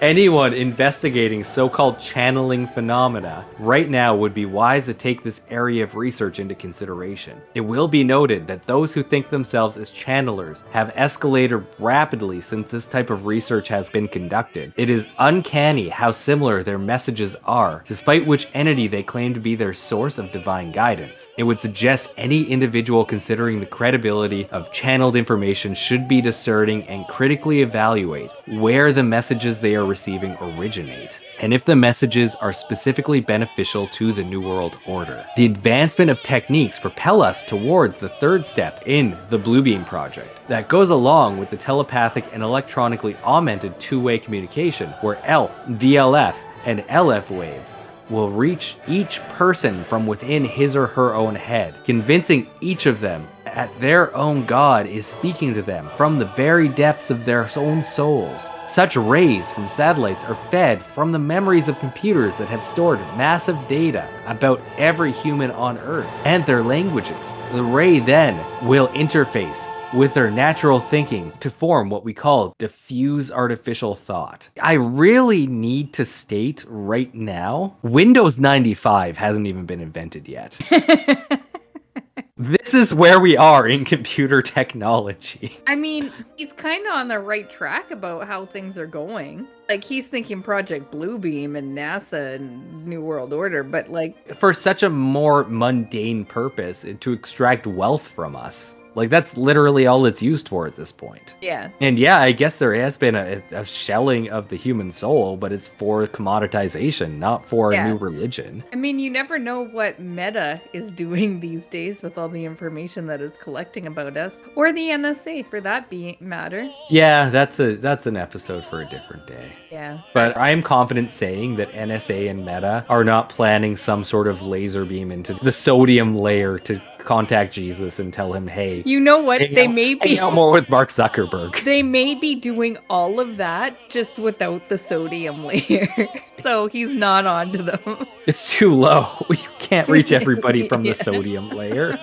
Anyone investigating so called channeling phenomena right now would be wise to take this area of research into consideration. It will be noted that those who think themselves as channelers have escalated rapidly since this type of research has been conducted. It is uncanny how similar their messages are, despite which entity they claim to be their source of divine guidance. It would suggest any individual considering the credibility of channeled information should be discerning and critically evaluate where the messages they are receiving originate, and if the messages are specifically beneficial to the New World Order. The advancement of techniques propel us towards the third step in the Bluebeam project that goes along with the telepathic and electronically augmented two-way communication where ELF, VLF, and LF waves will reach each person from within his or her own head, convincing each of them that their own God is speaking to them from the very depths of their own souls. Such rays from satellites are fed from the memories of computers that have stored massive data about every human on Earth and their languages. The ray then will interface with their natural thinking to form what we call diffuse artificial thought. I really need to state right now Windows 95 hasn't even been invented yet. this is where we are in computer technology. I mean, he's kind of on the right track about how things are going. Like he's thinking Project Bluebeam and NASA and New World Order, but like for such a more mundane purpose to extract wealth from us. Like that's literally all it's used for at this point. Yeah. And yeah, I guess there has been a, a shelling of the human soul, but it's for commoditization, not for yeah. a new religion. I mean, you never know what Meta is doing these days with all the information that is collecting about us, or the NSA for that being matter. Yeah, that's a that's an episode for a different day. Yeah. But I am confident saying that NSA and Meta are not planning some sort of laser beam into the sodium layer to contact Jesus and tell him, "Hey, you know what? They out, may be out more with Mark Zuckerberg. They may be doing all of that just without the sodium layer, so he's not onto them. It's too low. You can't reach everybody from the yeah. sodium layer.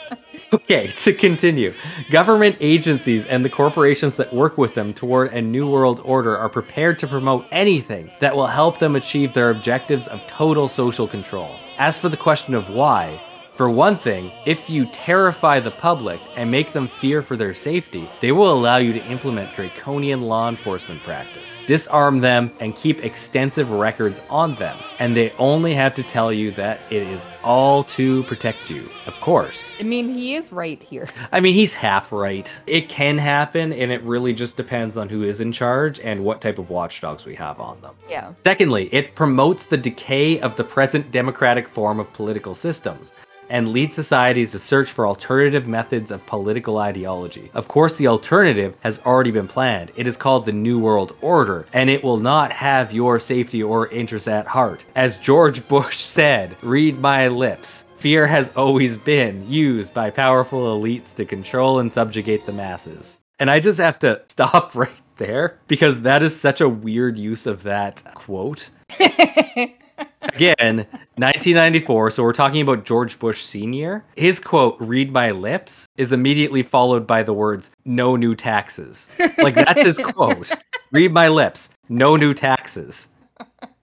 Okay, to continue. Government agencies and the corporations that work with them toward a new world order are prepared to promote anything that will help them achieve their objectives of total social control. As for the question of why, for one thing, if you terrify the public and make them fear for their safety, they will allow you to implement draconian law enforcement practice, disarm them, and keep extensive records on them. And they only have to tell you that it is all to protect you, of course. I mean, he is right here. I mean, he's half right. It can happen, and it really just depends on who is in charge and what type of watchdogs we have on them. Yeah. Secondly, it promotes the decay of the present democratic form of political systems and lead societies to search for alternative methods of political ideology. Of course, the alternative has already been planned. It is called the New World Order, and it will not have your safety or interests at heart. As George Bush said, read my lips. Fear has always been used by powerful elites to control and subjugate the masses. And I just have to stop right there because that is such a weird use of that quote. Again, 1994. So we're talking about George Bush Sr. His quote, read my lips, is immediately followed by the words, no new taxes. Like that's his quote. Read my lips, no new taxes.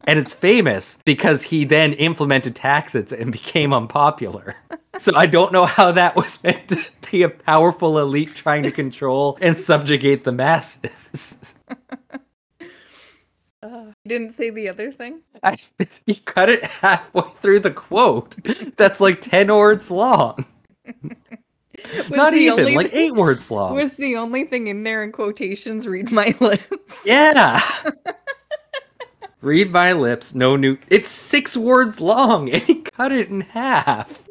And it's famous because he then implemented taxes and became unpopular. So I don't know how that was meant to be a powerful elite trying to control and subjugate the masses. You didn't say the other thing? I, you cut it halfway through the quote. That's like 10 words long. Not even, like eight words long. Was the only thing in there in quotations read my lips? Yeah. read my lips, no new. It's six words long, and he cut it in half.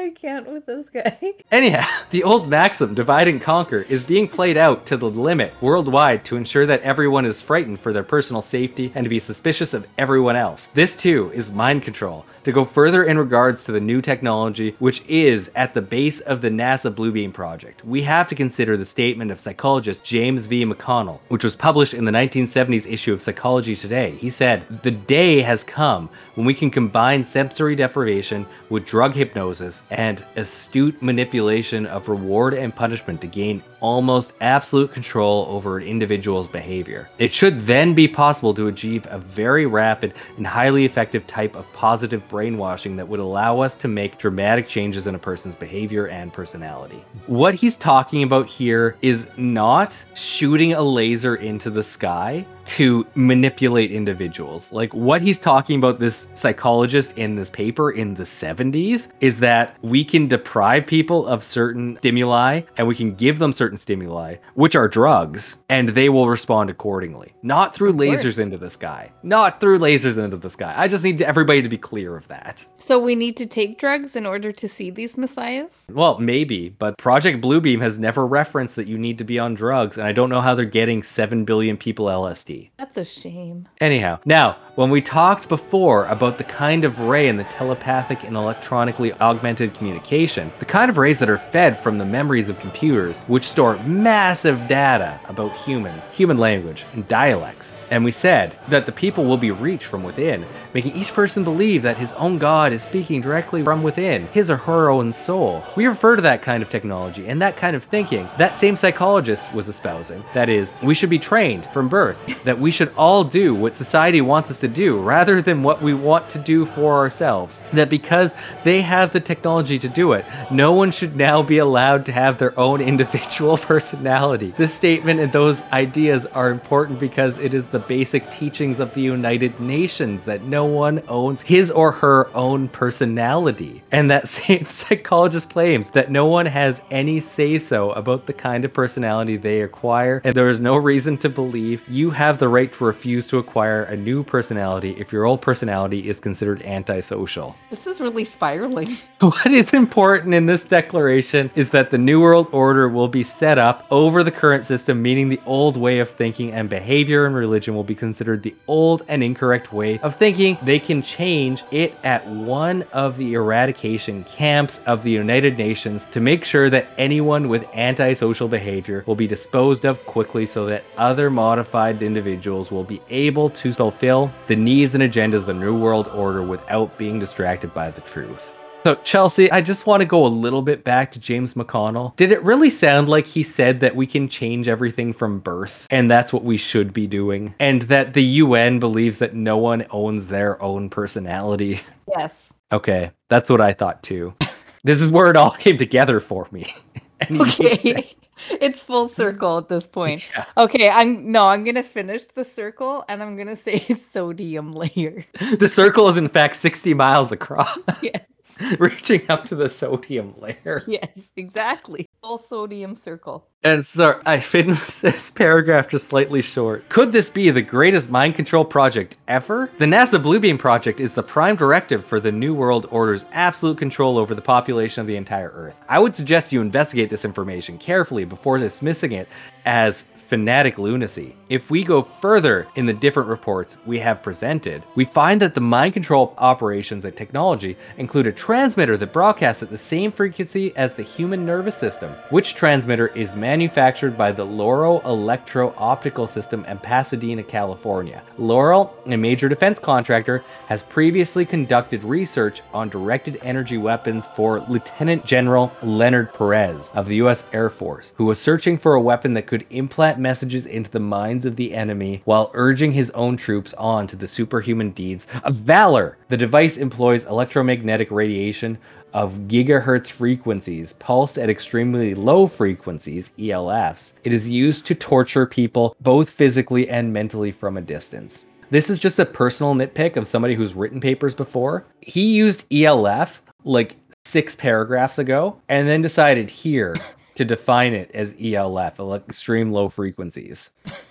I can't with this guy. Anyhow, the old maxim, divide and conquer, is being played out to the limit worldwide to ensure that everyone is frightened for their personal safety and to be suspicious of everyone else. This too is mind control, to go further in regards to the new technology which is at the base of the NASA Bluebeam project, we have to consider the statement of psychologist James V. McConnell, which was published in the 1970s issue of Psychology Today. He said, The day has come when we can combine sensory deprivation with drug hypnosis and astute manipulation of reward and punishment to gain almost absolute control over an individual's behavior. It should then be possible to achieve a very rapid and highly effective type of positive brainwashing that would allow us to make dramatic changes in a person's behavior and personality. What he's talking about here is not shooting a laser into the sky to manipulate individuals. Like what he's talking about, this psychologist in this paper in the 70s, is that we can deprive people of certain stimuli and we can give them certain stimuli, which are drugs, and they will respond accordingly. Not through lasers into the sky. Not through lasers into the sky. I just need everybody to be clear of that. So we need to take drugs in order to see these messiahs? Well, maybe, but Project Bluebeam has never referenced that you need to be on drugs, and I don't know how they're getting 7 billion people LSD. That's a shame. Anyhow, now, when we talked before about the kind of ray in the telepathic and electronically augmented communication, the kind of rays that are fed from the memories of computers, which store massive data about humans, human language, and dialects. And we said that the people will be reached from within, making each person believe that his own God is speaking directly from within, his or her own soul. We refer to that kind of technology and that kind of thinking that same psychologist was espousing. That is, we should be trained from birth that we should all do what society wants us to do rather than what we want to do for ourselves. That because they have the technology to do it, no one should now be allowed to have their own individual personality. This statement and those ideas are important because it is the basic teachings of the United Nations that no one owns his or her own personality. And that same psychologist claims that no one has any say so about the kind of personality they acquire, and there is no reason to believe you have the right to refuse to acquire a new personality if your old personality is considered antisocial. This is really spiraling. What is important in this declaration is that the New World Order will be set up over the current system, meaning the old way of thinking and behavior and religion will be considered the old and incorrect way of thinking. They can change it at one of the eradication camps of the United Nations to make sure that anyone with antisocial behavior will be disposed of quickly so that other modified individuals will be able to fulfill the needs and agendas of the New World Order without being distracted by the truth. So, Chelsea, I just want to go a little bit back to James McConnell. Did it really sound like he said that we can change everything from birth and that's what we should be doing? And that the UN believes that no one owns their own personality? Yes. Okay, that's what I thought too. this is where it all came together for me. And he keeps Okay. It's full circle at this point. Yeah. Okay, I'm no, I'm gonna finish the circle and I'm gonna say sodium layer. the circle is in fact 60 miles across, Yes. reaching up to the sodium layer. Yes, exactly. Full sodium circle. And so I finished this paragraph just slightly short. Could this be the greatest mind control project ever? The NASA Bluebeam project is the prime directive for the New World Order's absolute control over the population of the entire Earth. I would suggest you investigate this information carefully before dismissing it as fanatic lunacy. If we go further in the different reports we have presented, we find that the mind control operations and technology include a transmitter that broadcasts at the same frequency as the human nervous system, which transmitter is manufactured by the Loral Electro Optical System in Pasadena, California. Loral, a major defense contractor, has previously conducted research on directed energy weapons for Lieutenant General Leonard Perez of the U.S. Air Force, who was searching for a weapon that could implant messages into the minds of the enemy while urging his own troops on to the superhuman deeds of valor. The device employs electromagnetic radiation of gigahertz frequencies pulsed at extremely low frequencies, ELFs. It is used to torture people both physically and mentally from a distance. This is just a personal nitpick of somebody who's written papers before. He used ELF like six paragraphs ago and then decided here to define it as ELF, extreme low frequencies.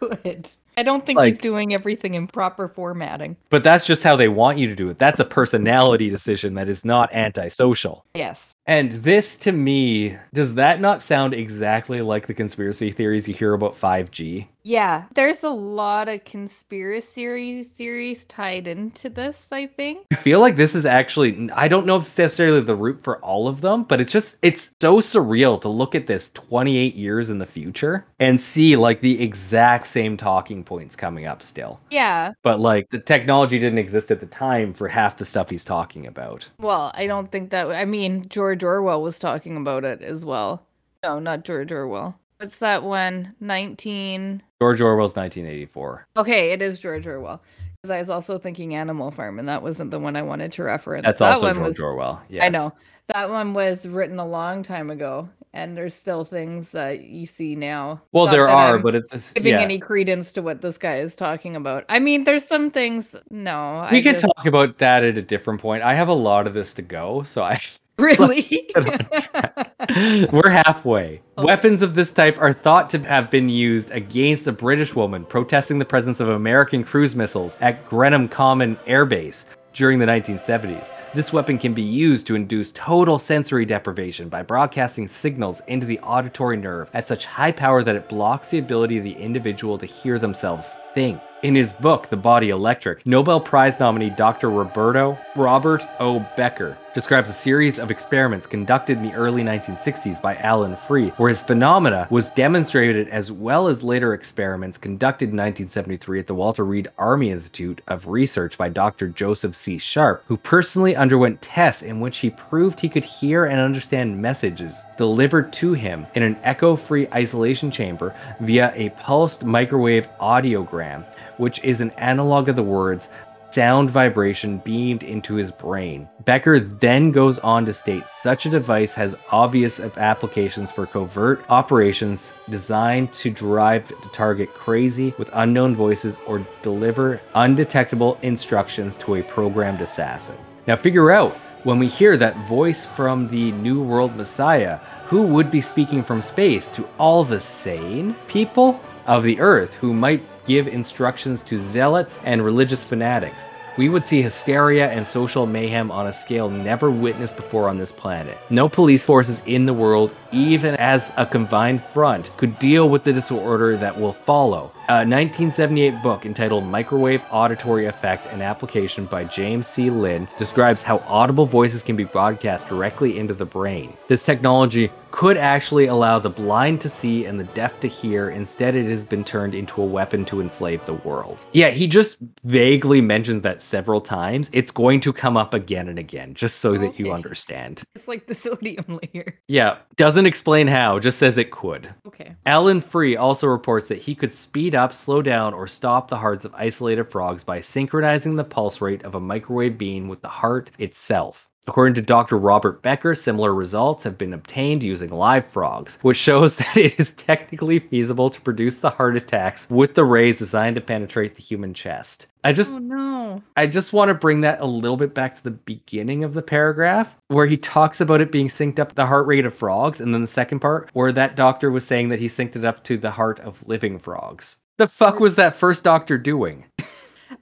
Good. I don't think he's doing everything in proper formatting. But that's just how they want you to do it. That's a personality decision that is not antisocial. Yes. And this to me, does that not sound exactly like the conspiracy theories you hear about 5G? Yeah, there's a lot of conspiracy theories tied into this, I think. I feel like this is actually, I don't know if it's necessarily the root for all of them, but it's just, it's so surreal to look at this 28 years in the future and see like the exact same talking points coming up still. Yeah. But like the technology didn't exist at the time for half the stuff he's talking about. Well, I don't think that, I mean, George Orwell was talking about it as well. No, not George Orwell. What's that one? 19. George Orwell's 1984. Okay, it is George Orwell. Because I was also thinking Animal Farm, and that wasn't the one I wanted to reference. That's that also one George was, Orwell. Yes. I know. That one was written a long time ago, and there's still things that you see now. Well, Not there are, I'm but it's giving yeah. any credence to what this guy is talking about. I mean, there's some things. No, we I could just- talk about that at a different point. I have a lot of this to go, so I Really? We're halfway. Oh. Weapons of this type are thought to have been used against a British woman protesting the presence of American cruise missiles at Greenham Common Air Base during the 1970s. This weapon can be used to induce total sensory deprivation by broadcasting signals into the auditory nerve at such high power that it blocks the ability of the individual to hear themselves think. In his book, The Body Electric, Nobel Prize nominee Dr. Roberto Robert O. Becker describes a series of experiments conducted in the early 1960s by Alan Free, where his phenomena was demonstrated as well as later experiments conducted in 1973 at the Walter Reed Army Institute of Research by Dr. Joseph C. Sharp, who personally underwent tests in which he proved he could hear and understand messages delivered to him in an echo-free isolation chamber via a pulsed microwave audiogram which is an analog of the words sound vibration beamed into his brain. Becker then goes on to state such a device has obvious applications for covert operations designed to drive the target crazy with unknown voices or deliver undetectable instructions to a programmed assassin. Now figure out when we hear that voice from the New World Messiah, who would be speaking from space to all the sane people of the earth who might give instructions to zealots and religious fanatics. We would see hysteria and social mayhem on a scale never witnessed before on this planet. No police forces in the world, even as a combined front, could deal with the disorder that will follow. A 1978 book entitled Microwave Auditory Effect and Application by James C. Lin describes how audible voices can be broadcast directly into the brain. This technology could actually allow the blind to see and the deaf to hear. Instead, it has been turned into a weapon to enslave the world. Yeah, he just vaguely mentions that several times. It's going to come up again and again, just so that you understand. it's like the sodium layer. Yeah, doesn't explain how, just says it could. Okay. Alan Free also reports that he could speed up, slow down, or stop the hearts of isolated frogs by synchronizing the pulse rate of a microwave beam with the heart itself. According to Dr. Robert Becker, similar results have been obtained using live frogs, which shows that it is technically feasible to produce the heart attacks with the rays designed to penetrate the human chest. I just Oh no. I just want to bring that a little bit back to the beginning of the paragraph where he talks about it being synced up the heart rate of frogs, and then the second part where that doctor was saying that he synced it up to the heart of living frogs. The fuck was that first doctor doing?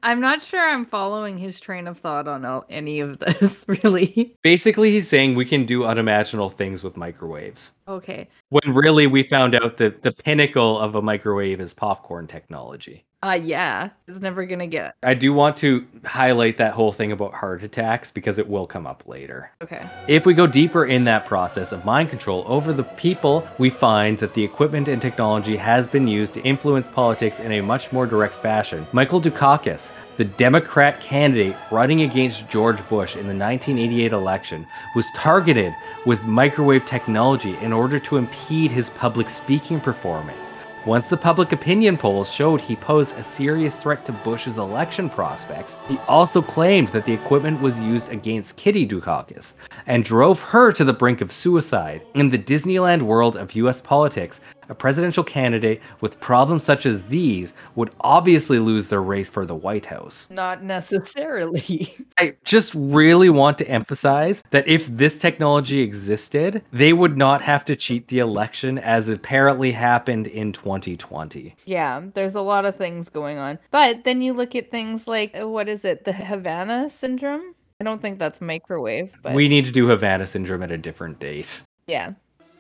I'm not sure I'm following his train of thought on all, any of this, really. Basically, he's saying we can do unimaginable things with microwaves. Okay. When really we found out that the pinnacle of a microwave is popcorn technology. Uh yeah. It's never gonna get. I do want to highlight that whole thing about heart attacks because it will come up later. Okay. If we go deeper in that process of mind control over the people, we find that the equipment and technology has been used to influence politics in a much more direct fashion. Michael Dukakis, the Democrat candidate running against George Bush in the 1988 election, was targeted with microwave technology in order to impede his public speaking performance. Once the public opinion polls showed he posed a serious threat to Bush's election prospects, he also claimed that the equipment was used against Kitty Dukakis and drove her to the brink of suicide. In the Disneyland world of US politics, a presidential candidate with problems such as these would obviously lose their race for the White House. Not necessarily. I just really want to emphasize that if this technology existed, they would not have to cheat the election as apparently happened in 2020. yeah, there's a lot of things going on. But then you look at things like uh, what is it? The Havana syndrome? I don't think that's microwave, but We need to do Havana syndrome at a different date. yeah.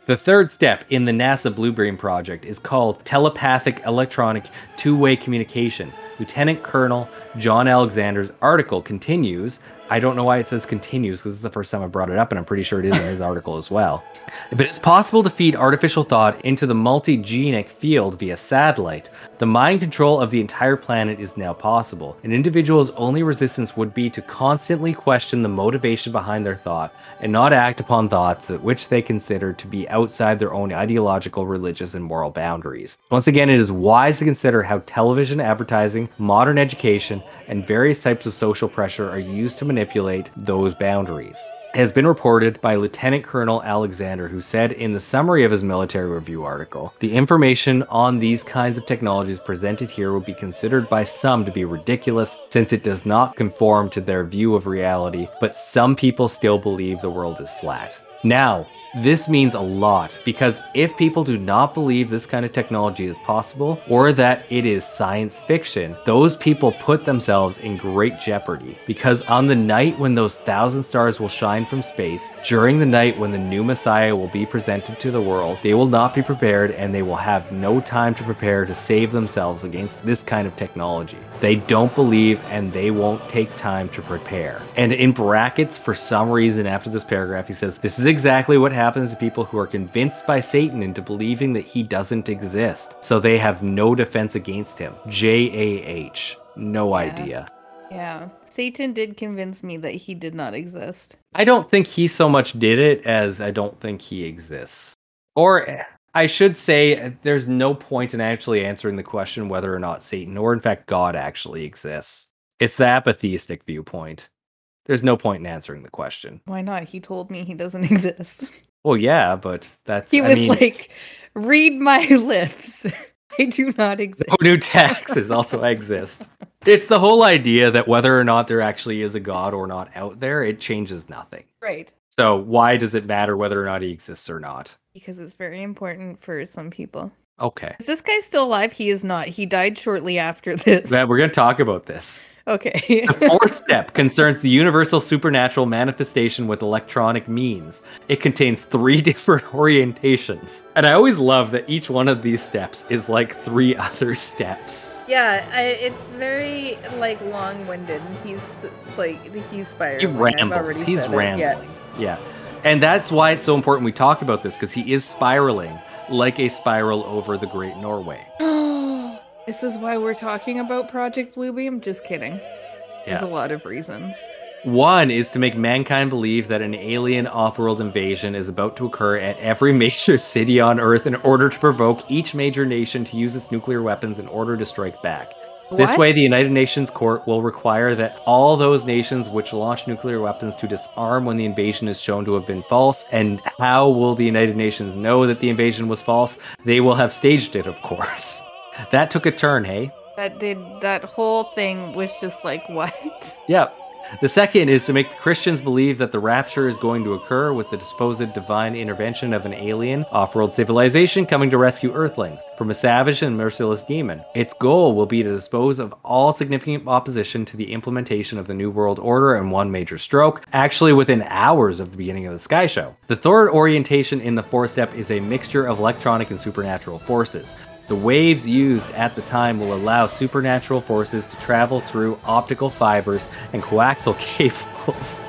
The third step in the NASA Blue Brain project is called telepathic electronic two way communication. Lieutenant Colonel John Alexander's article continues. I don't know why it says continues because it's the first time I brought it up, and I'm pretty sure it is in his article as well. But it's possible to feed artificial thought into the multigenic field via satellite. The mind control of the entire planet is now possible. An individual's only resistance would be to constantly question the motivation behind their thought and not act upon thoughts that which they consider to be outside their own ideological, religious, and moral boundaries. Once again, it is wise to consider how television, advertising, modern education, and various types of social pressure are used to manipulate those boundaries. Has been reported by Lieutenant Colonel Alexander, who said in the summary of his military review article the information on these kinds of technologies presented here would be considered by some to be ridiculous since it does not conform to their view of reality, but some people still believe the world is flat. Now, this means a lot because if people do not believe this kind of technology is possible or that it is science fiction, those people put themselves in great jeopardy. Because on the night when those thousand stars will shine from space, during the night when the new Messiah will be presented to the world, they will not be prepared and they will have no time to prepare to save themselves against this kind of technology. They don't believe and they won't take time to prepare. And in brackets, for some reason, after this paragraph, he says, This is exactly what happens to people who are convinced by Satan into believing that he doesn't exist. So they have no defense against him. J A H. No Yeah. idea. Yeah. Satan did convince me that he did not exist. I don't think he so much did it as I don't think he exists. Or I should say, there's no point in actually answering the question whether or not Satan or, in fact, God actually exists. It's the apatheistic viewpoint. There's no point in answering the question. Why not? He told me he doesn't exist. Well, yeah, but that's. He I was mean, like, read my lips. I do not exist. no new taxes also exist. It's the whole idea that whether or not there actually is a God or not out there, it changes nothing. Right. So why does it matter whether or not he exists or not? Because it's very important for some people. Okay. Is this guy still alive? He is not. He died shortly after this. Well, We're going to talk about this. Okay. The fourth step concerns the universal supernatural manifestation with electronic means. It contains three different orientations. And I always love that each one of these steps is like three other steps. yeah, I, it's very like long-winded. He's like he's He spiraling. I've rambles. He's said rambling. Yeah. Yeah. And that's why it's so important we talk about this because he is spiraling like a spiral over the Great Norway. This is why we're talking about Project Bluebeam. Just kidding. There's Yeah. a lot of reasons. One is to make mankind believe that an alien off world invasion is about to occur at every major city on Earth in order to provoke each major nation to use its nuclear weapons in order to strike back. This way, the United Nations Court will require that all those nations which launch nuclear weapons to disarm when the invasion is shown to have been false. And how will the United Nations know that the invasion was false? They will have staged it, of course. That took a turn, hey? That did that whole thing was just like what? Yep. The second is to make the Christians believe that the rapture is going to occur with the supposed divine intervention of an alien off world civilization coming to rescue Earthlings from a savage and merciless demon. Its goal will be to dispose of all significant opposition to the implementation of the New World Order in one major stroke, actually within hours of the beginning of the Sky Show. The third orientation in the fourth step is a mixture of electronic and supernatural forces. The waves used at the time will allow supernatural forces to travel through optical fibers and coaxial cables.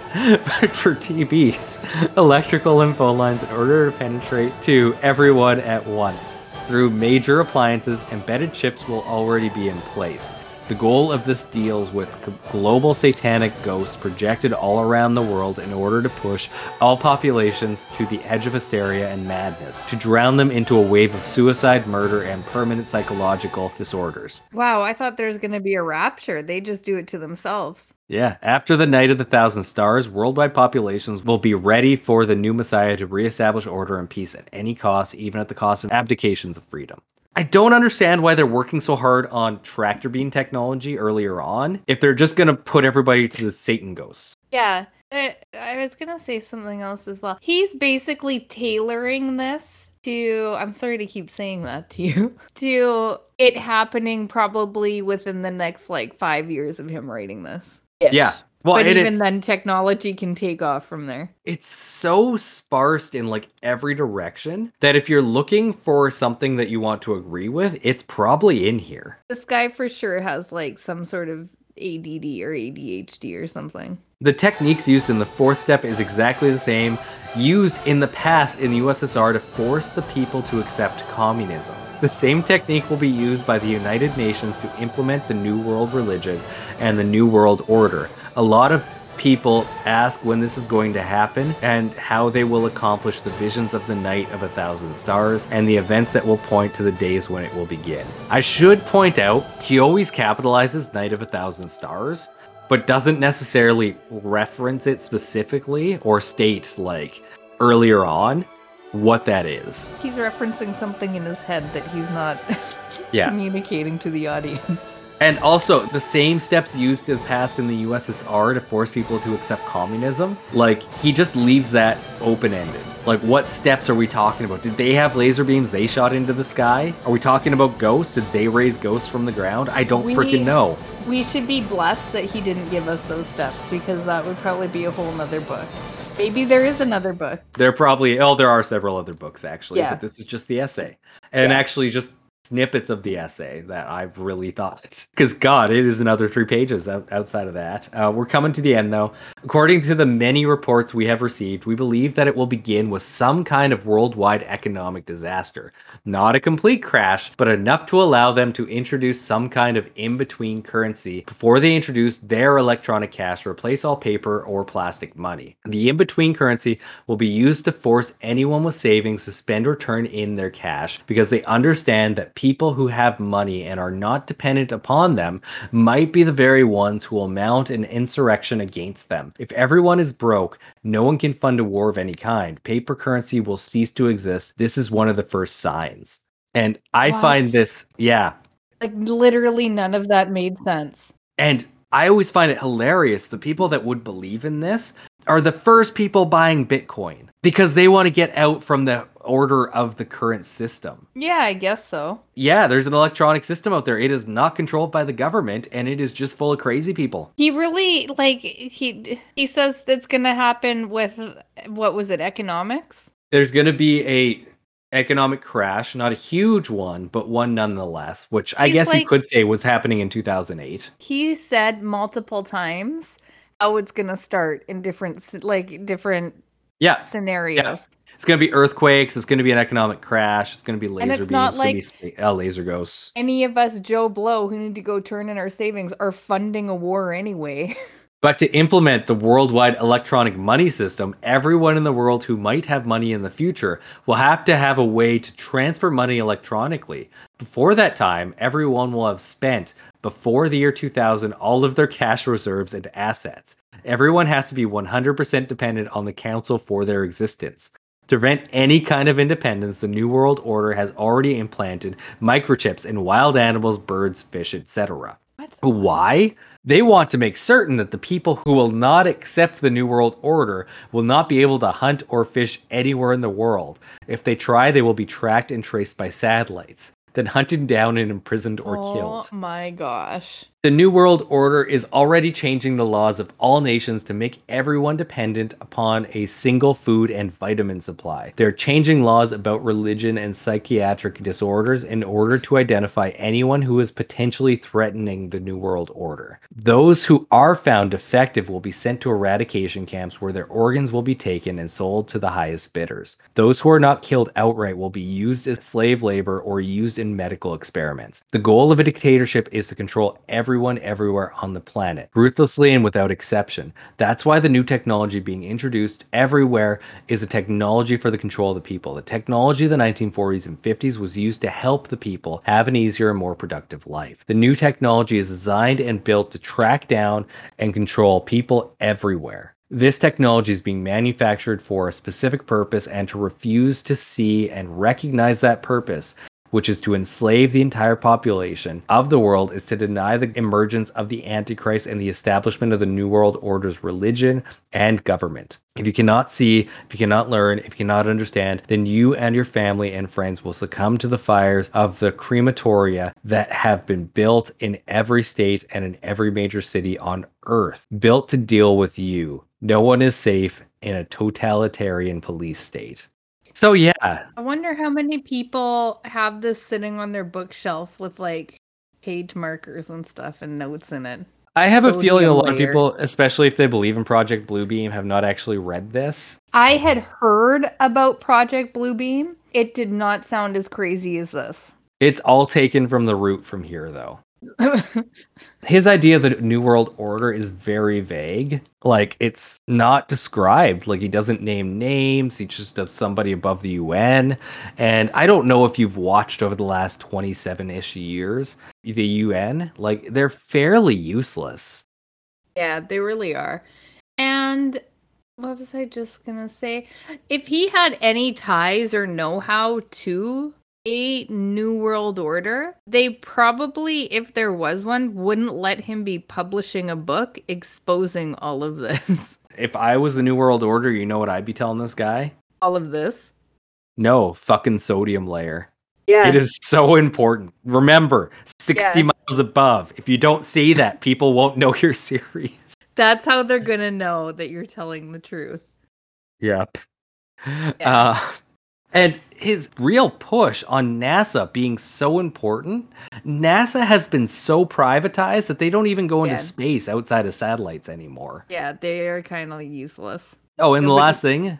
For TVs, electrical and phone lines in order to penetrate to everyone at once. Through major appliances, embedded chips will already be in place. The goal of this deals with global satanic ghosts projected all around the world in order to push all populations to the edge of hysteria and madness, to drown them into a wave of suicide, murder, and permanent psychological disorders. Wow, I thought there was gonna be a rapture. They just do it to themselves. Yeah, after the Night of the Thousand Stars, worldwide populations will be ready for the new Messiah to reestablish order and peace at any cost, even at the cost of abdications of freedom. I don't understand why they're working so hard on tractor beam technology earlier on if they're just going to put everybody to the Satan ghosts. Yeah. I was gonna say something else as well. He's basically tailoring this to I'm sorry to keep saying that to you. To it happening probably within the next like five years of him writing this. Yeah. Well, but even then, technology can take off from there. it's so sparse in like every direction that if you're looking for something that you want to agree with, it's probably in here. This guy for sure has like some sort of ADD or ADHD or something. The techniques used in the fourth step is exactly the same used in the past in the USSR to force the people to accept communism. The same technique will be used by the United Nations to implement the New World Religion and the New World Order. A lot of people ask when this is going to happen and how they will accomplish the visions of the night of a thousand stars and the events that will point to the days when it will begin. I should point out, he always capitalizes Night of a Thousand Stars, but doesn't necessarily reference it specifically or states like earlier on what that is. He's referencing something in his head that he's not Yeah. communicating to the audience. And also, the same steps used in the past in the USSR to force people to accept communism, like, he just leaves that open ended. Like, what steps are we talking about? Did they have laser beams they shot into the sky? Are we talking about ghosts? Did they raise ghosts from the ground? I don't We- freaking know. We should be blessed that he didn't give us those steps because that would probably be a whole nother book. Maybe there is another book. There probably, oh, there are several other books actually, Yeah. but this is just the essay. And Yeah. actually, just snippets of the essay that I've really thought. Because, God, it is another three pages out, outside of that. Uh, we're coming to the end, though. According to the many reports we have received, we believe that it will begin with some kind of worldwide economic disaster. Not a complete crash, but enough to allow them to introduce some kind of in between currency before they introduce their electronic cash to replace all paper or plastic money. The in between currency will be used to force anyone with savings to spend or turn in their cash because they understand that people who have money and are not dependent upon them might be the very ones who will mount an insurrection against them. If everyone is broke, no one can fund a war of any kind. Paper currency will cease to exist. This is one of the first signs. And I find this, yeah. Like literally none of that made sense. And I always find it hilarious. The people that would believe in this are the first people buying Bitcoin because they want to get out from the order of the current system. Yeah, I guess so. Yeah, there's an electronic system out there. It is not controlled by the government and it is just full of crazy people. He really like he he says it's gonna happen with what was it economics? There's going to be a economic crash, not a huge one, but one nonetheless, which I He's guess you could say was happening in 2008. He said multiple times how it's gonna start in different like different Yeah, scenarios. it's going to be earthquakes, it's going to be an economic crash, it's going to be laser And it's beams, not it's be uh, laser ghosts. Any of us Joe Blow who need to go turn in our savings are funding a war anyway. But to implement the worldwide electronic money system, everyone in the world who might have money in the future will have to have a way to transfer money electronically. Before that time, everyone will have spent, before the year 2000, all of their cash reserves and assets. Everyone has to be 100% dependent on the council for their existence. To prevent any kind of independence, the New World Order has already implanted microchips in wild animals, birds, fish, etc. Why? They want to make certain that the people who will not accept the New World Order will not be able to hunt or fish anywhere in the world. If they try, they will be tracked and traced by satellites, then hunted down and imprisoned or oh killed. Oh my gosh. The New World Order is already changing the laws of all nations to make everyone dependent upon a single food and vitamin supply. They're changing laws about religion and psychiatric disorders in order to identify anyone who is potentially threatening the New World Order. Those who are found defective will be sent to eradication camps where their organs will be taken and sold to the highest bidders. Those who are not killed outright will be used as slave labor or used in medical experiments. The goal of a dictatorship is to control everyone everywhere on the planet, ruthlessly and without exception. That's why the new technology being introduced everywhere is a technology for the control of the people. The technology of the 1940s and 50s was used to help the people have an easier and more productive life. The new technology is designed and built to track down and control people everywhere. This technology is being manufactured for a specific purpose, and to refuse to see and recognize that purpose which is to enslave the entire population of the world, is to deny the emergence of the Antichrist and the establishment of the New World Order's religion and government. If you cannot see, if you cannot learn, if you cannot understand, then you and your family and friends will succumb to the fires of the crematoria that have been built in every state and in every major city on earth, built to deal with you. No one is safe in a totalitarian police state. So yeah, I wonder how many people have this sitting on their bookshelf with like page markers and stuff and notes in it. I have a feeling a Sodium lot of people, especially if they believe in Project Bluebeam, have not actually read this. I had heard about Project Bluebeam. It did not sound as crazy as this. It's all taken from the root from here, though. His idea of the New World Order is very vague. Like, it's not described. Like, he doesn't name names. He's just of somebody above the UN. And I don't know if you've watched over the last 27 ish years the UN. Like, they're fairly useless. yeah, they really are. And what was I just to say? If he had any ties or know how to a New World Order, they probably, if there was one, wouldn't let him be publishing a book exposing all of this. If I was the New World Order, you know what I'd be telling this guy? all of this. No, fucking sodium layer. Yeah. It is so important. Remember, 60 Yeah. miles above. If you don't say that, people won't know you're serious. That's how they're going to know that you're telling the truth. Yep. Uh, and his real push on NASA being so important, NASA has been so privatized that they don't even go into Yeah. space outside of satellites anymore. Yeah, they are kind of useless. Oh, and the last thing,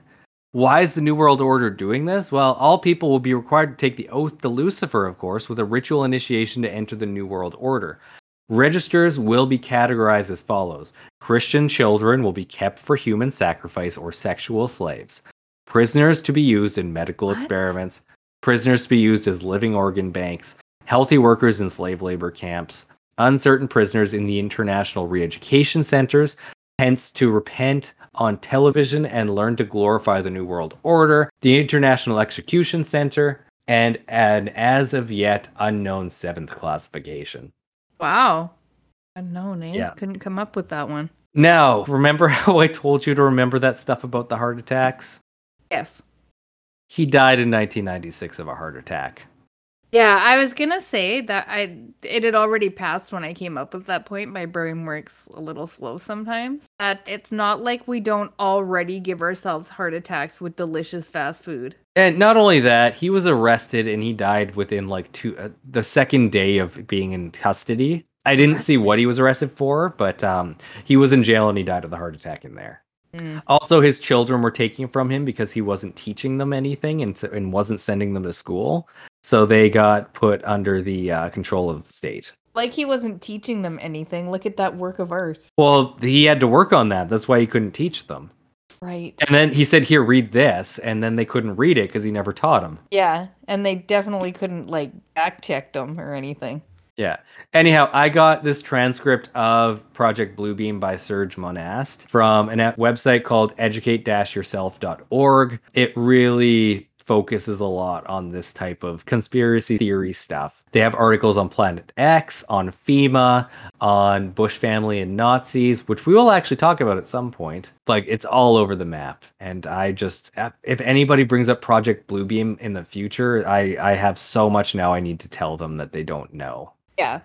why is the New World Order doing this? Well, all people will be required to take the oath to Lucifer, of course, with a ritual initiation to enter the New World Order. Registers will be categorized as follows Christian children will be kept for human sacrifice or sexual slaves, prisoners to be used in medical What? experiments, prisoners to be used as living organ banks, healthy workers in slave labor camps, uncertain prisoners in the international re education centers, hence to repent on television and learn to glorify the New World Order, the International Execution Center, and an as of yet unknown seventh classification. Wow. Unknown, eh? Yeah. Couldn't come up with that one. Now, remember how I told you to remember that stuff about the heart attacks? Yes. He died in 1996 of a heart attack. Yeah, I was gonna say that I it had already passed when I came up with that point. My brain works a little slow sometimes. That it's not like we don't already give ourselves heart attacks with delicious fast food. And not only that, he was arrested and he died within like two uh, the second day of being in custody. I didn't see what he was arrested for, but um, he was in jail and he died of the heart attack in there. Mm. Also, his children were taking from him because he wasn't teaching them anything and, and wasn't sending them to school. So they got put under the uh, control of the state. Like he wasn't teaching them anything. Look at that work of art. Well, he had to work on that. That's why he couldn't teach them. Right. And then he said, Here, read this. And then they couldn't read it because he never taught them. Yeah, and they definitely couldn't like back check them or anything. Yeah. Anyhow, I got this transcript of Project Bluebeam by Serge Monast from a website called educate-yourself.org. It really focuses a lot on this type of conspiracy theory stuff. They have articles on Planet X, on FEMA, on Bush family and Nazis, which we will actually talk about at some point. Like it's all over the map. And I just uh, if anybody brings up Project Bluebeam in the future, I I have so much now I need to tell them that they don't know. Yeah.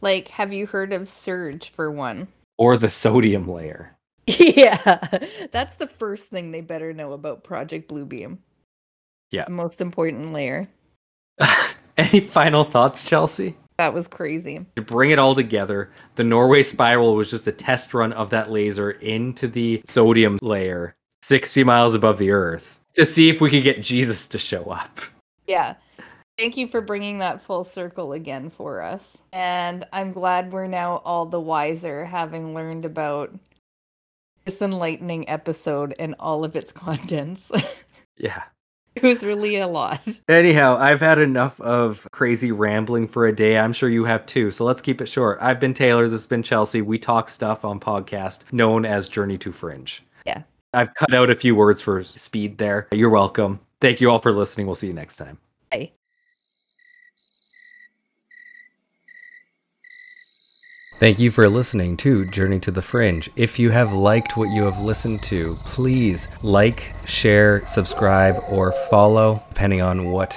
Like, have you heard of Serge for one? or the sodium layer. yeah. That's the first thing they better know about Project Bluebeam. Yeah. It's the most important layer. Any final thoughts, Chelsea? That was crazy. To bring it all together, the Norway spiral was just a test run of that laser into the sodium layer 60 miles above the Earth to see if we could get Jesus to show up. Yeah. Thank you for bringing that full circle again for us. And I'm glad we're now all the wiser having learned about this enlightening episode and all of its contents. Yeah. it was really a lot. Anyhow, I've had enough of crazy rambling for a day. I'm sure you have too. So let's keep it short. I've been Taylor. This has been Chelsea. We talk stuff on podcast known as Journey to Fringe. Yeah. I've cut out a few words for speed there. You're welcome. Thank you all for listening. We'll see you next time. Bye. Thank you for listening to Journey to the Fringe. If you have liked what you have listened to, please like, share, subscribe, or follow, depending on what